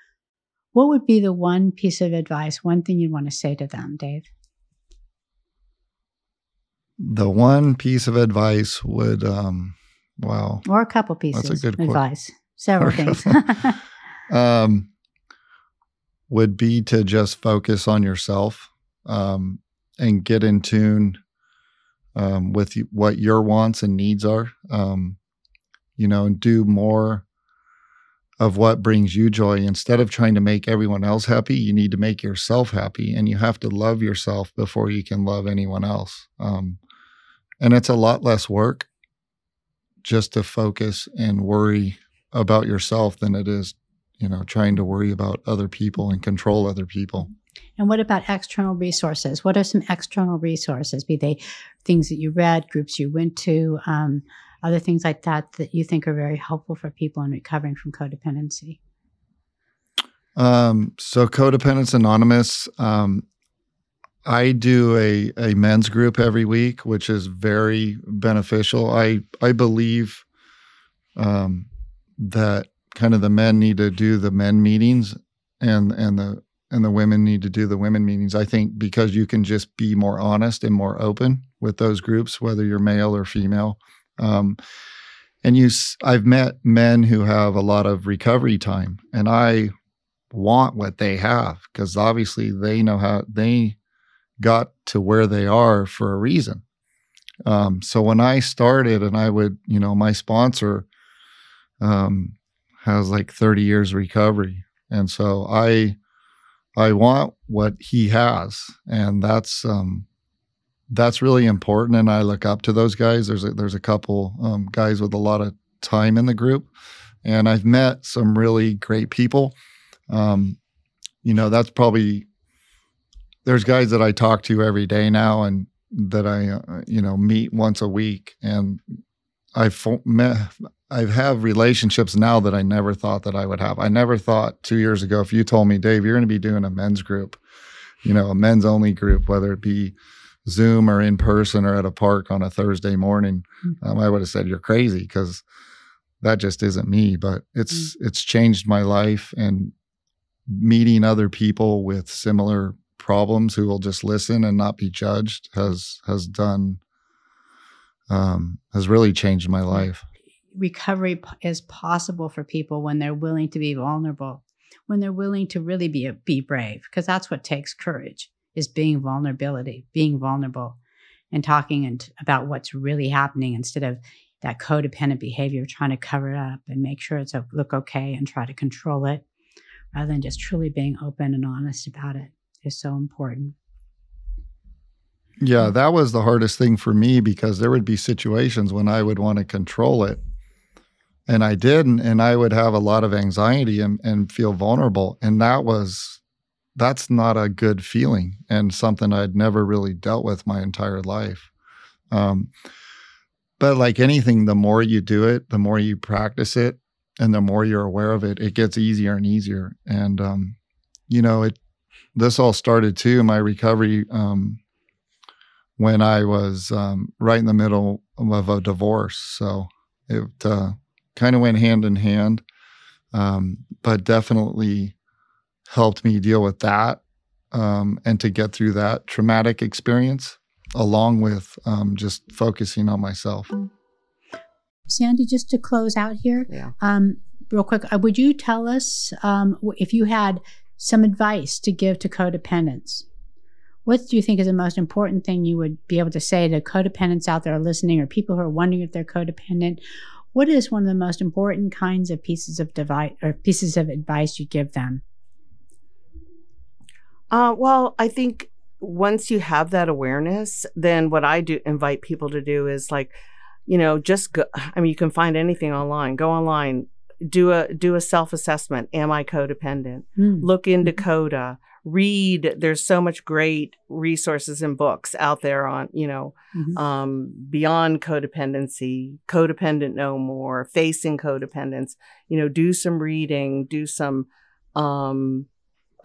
What would be the one piece of advice, one thing you'd want to say to them, Dave? the one piece of advice would um wow Or a couple pieces That's a good advice, several things. um would be to just focus on yourself um and get in tune um with what your wants and needs are um you know and do more of what brings you joy. Instead of trying to make everyone else happy you need to make yourself happy and you have to love yourself before you can love anyone else. Um and it's a lot less work just to focus and worry about yourself than it is you know trying to worry about other people and control other people And what about external resources? What are some external resources? Be they things that you read, groups you went to, um, other things like that that you think are very helpful for people in recovering from codependency? um so Co-Dependents Anonymous um i do a a men's group every week which is very beneficial i i believe um that kind of the men need to do the men meetings and and the and the women need to do the women meetings i think because you can just be more honest and more open with those groups whether you're male or female. Um and you i've met men who have a lot of recovery time and i want what they have because obviously they know how they got to where they are for a reason. Um so when i started and i would you know my sponsor um has like 30 years recovery and so i i want what he has. And that's um that's really important. And i look up to those guys. There's a, there's a couple um, guys with a lot of time in the group. And i've met some really great people. Um you know that's probably there's guys that i talk to every day now and that i uh, you know meet once a week. And i've met I have relationships now that I never thought that I would have. I never thought two years ago if you told me, Dave, you're going to be doing a men's group, you know, a men's only group, whether it be Zoom or in person or at a park on a Thursday morning, um, I would have said you're crazy because that just isn't me. But it's it's changed my life and meeting other people with similar problems who will just listen and not be judged has has done um, has really changed my life. Recovery is possible for people when they're willing to be vulnerable, when they're willing to really be be brave, because that's what takes courage is being vulnerability, being vulnerable, and talking and about what's really happening instead of that codependent behavior, trying to cover it up and make sure it's a, look okay and try to control it, rather than just truly being open and honest about it is so important. Yeah, mm. that was the hardest thing for me because there would be situations when I would want to control it. And I didn't, and I would have a lot of anxiety and, and feel vulnerable. And that was, that's not a good feeling and something I'd never really dealt with my entire life. Um, but like anything, the more you do it, the more you practice it, and the more you're aware of it, it gets easier and easier. And, um, you know, it, this all started too, my recovery, um, when I was um, right in the middle of a divorce. So it uh, kind of went hand in hand, um, but definitely helped me deal with that um, and to get through that traumatic experience, along with um, just focusing on myself. Sandy, just to close out here, Yeah. um, real quick, uh, would you tell us um, if you had some advice to give to codependents? What do you think is the most important thing you would be able to say to codependents out there listening or people who are wondering if they're codependent? What is one of the most important kinds of pieces of device or pieces of advice you give them? Uh, well, I think once you have that awareness, then what I do invite people to do is like, you know, just go. I mean, you can find anything online. Go online, do a do a self assessment. Am I codependent? Mm. Look into Mhm. Coda. Read. There's so much great resources and books out there on you know Mhm. um, beyond codependency, codependent no more, facing codependence. You know, do some reading, do some. Um,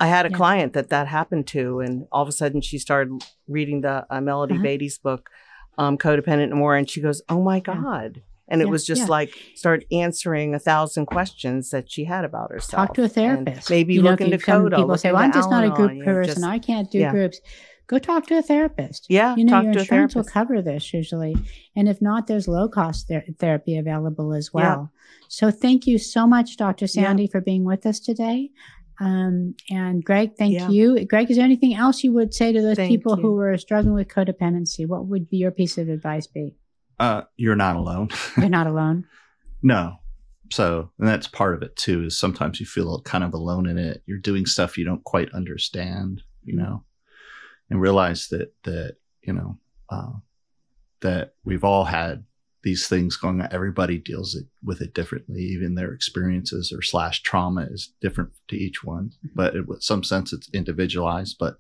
I had a Yeah. client that that happened to, and all of a sudden she started reading the uh, Melody Uh-huh. Beattie's book, um, Codependent No More, and she goes, "Oh my Yeah. God!" And it Yeah, was just yeah. like start answering a thousand questions that she had about herself. Talk to a therapist. Maybe You know, look you- into Coda. People say, "Well, I'm just not a group Al-Anon," you know, person. just- I can't do yeah. groups." Go talk to a therapist. yeah, you know, your insurance will cover this usually, and if not, there's low cost ther- therapy available as well. So thank you so much, Dr. Sandy, for being with us today. Um, and Gregg, thank Yeah. you. Gregg, is there anything else you would say to those Thank people you. who are struggling with codependency? What would be your piece of advice be? Uh, you're not alone. You're not alone. no. So, and that's part of it too, is sometimes you feel kind of alone in it. You're doing stuff you don't quite understand, you know, and realize that, that, you know, uh, that we've all had these things going on. Everybody deals it, with it differently. Even their experiences or slash trauma is different to each one, but in some sense it's individualized, but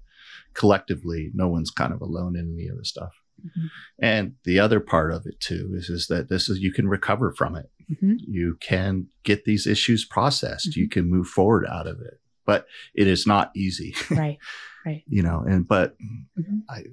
collectively, no one's kind of alone in any of the stuff. Mhm. And the other part of it too is, is that this is, you can recover from it. Mhm. You can get these issues processed. Mm-hmm. You can move forward out of it, but it is not easy, Right. Right. you know, and, but Mhm. I,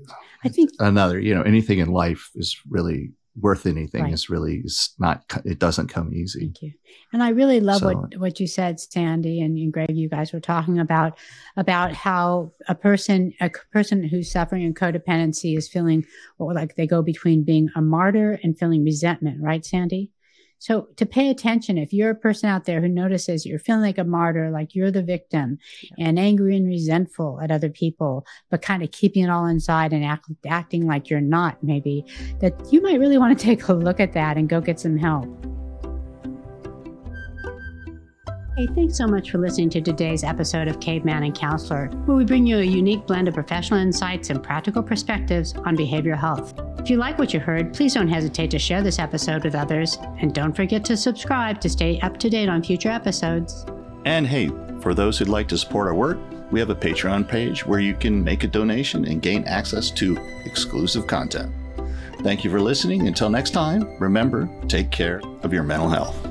I think another, you know, anything in life is really worth anything Right. is really, is not, it doesn't come easy. Thank you. And I really love So- what, what you said, Sandy and, and Gregg, you guys were talking about, about how a person, a person who's suffering in codependency is feeling well, like they go between being a martyr and feeling resentment, right, Sandy? So to pay attention, if you're a person out there who notices you're feeling like a martyr, like you're the victim and angry and resentful at other people, but kind of keeping it all inside and act, acting like you're not, maybe, that you might really want to take a look at that and go get some help. Hey, thanks so much for listening to today's episode of Caveman and Counselor, where we bring you a unique blend of professional insights and practical perspectives on behavioral health. If you like what you heard, please don't hesitate to share this episode with others, and don't forget to subscribe to stay up to date on future episodes. And hey, for those who'd like to support our work, we have a Patreon page where you can make a donation and gain access to exclusive content. Thank you for listening. Until next time, remember, take care of your mental health.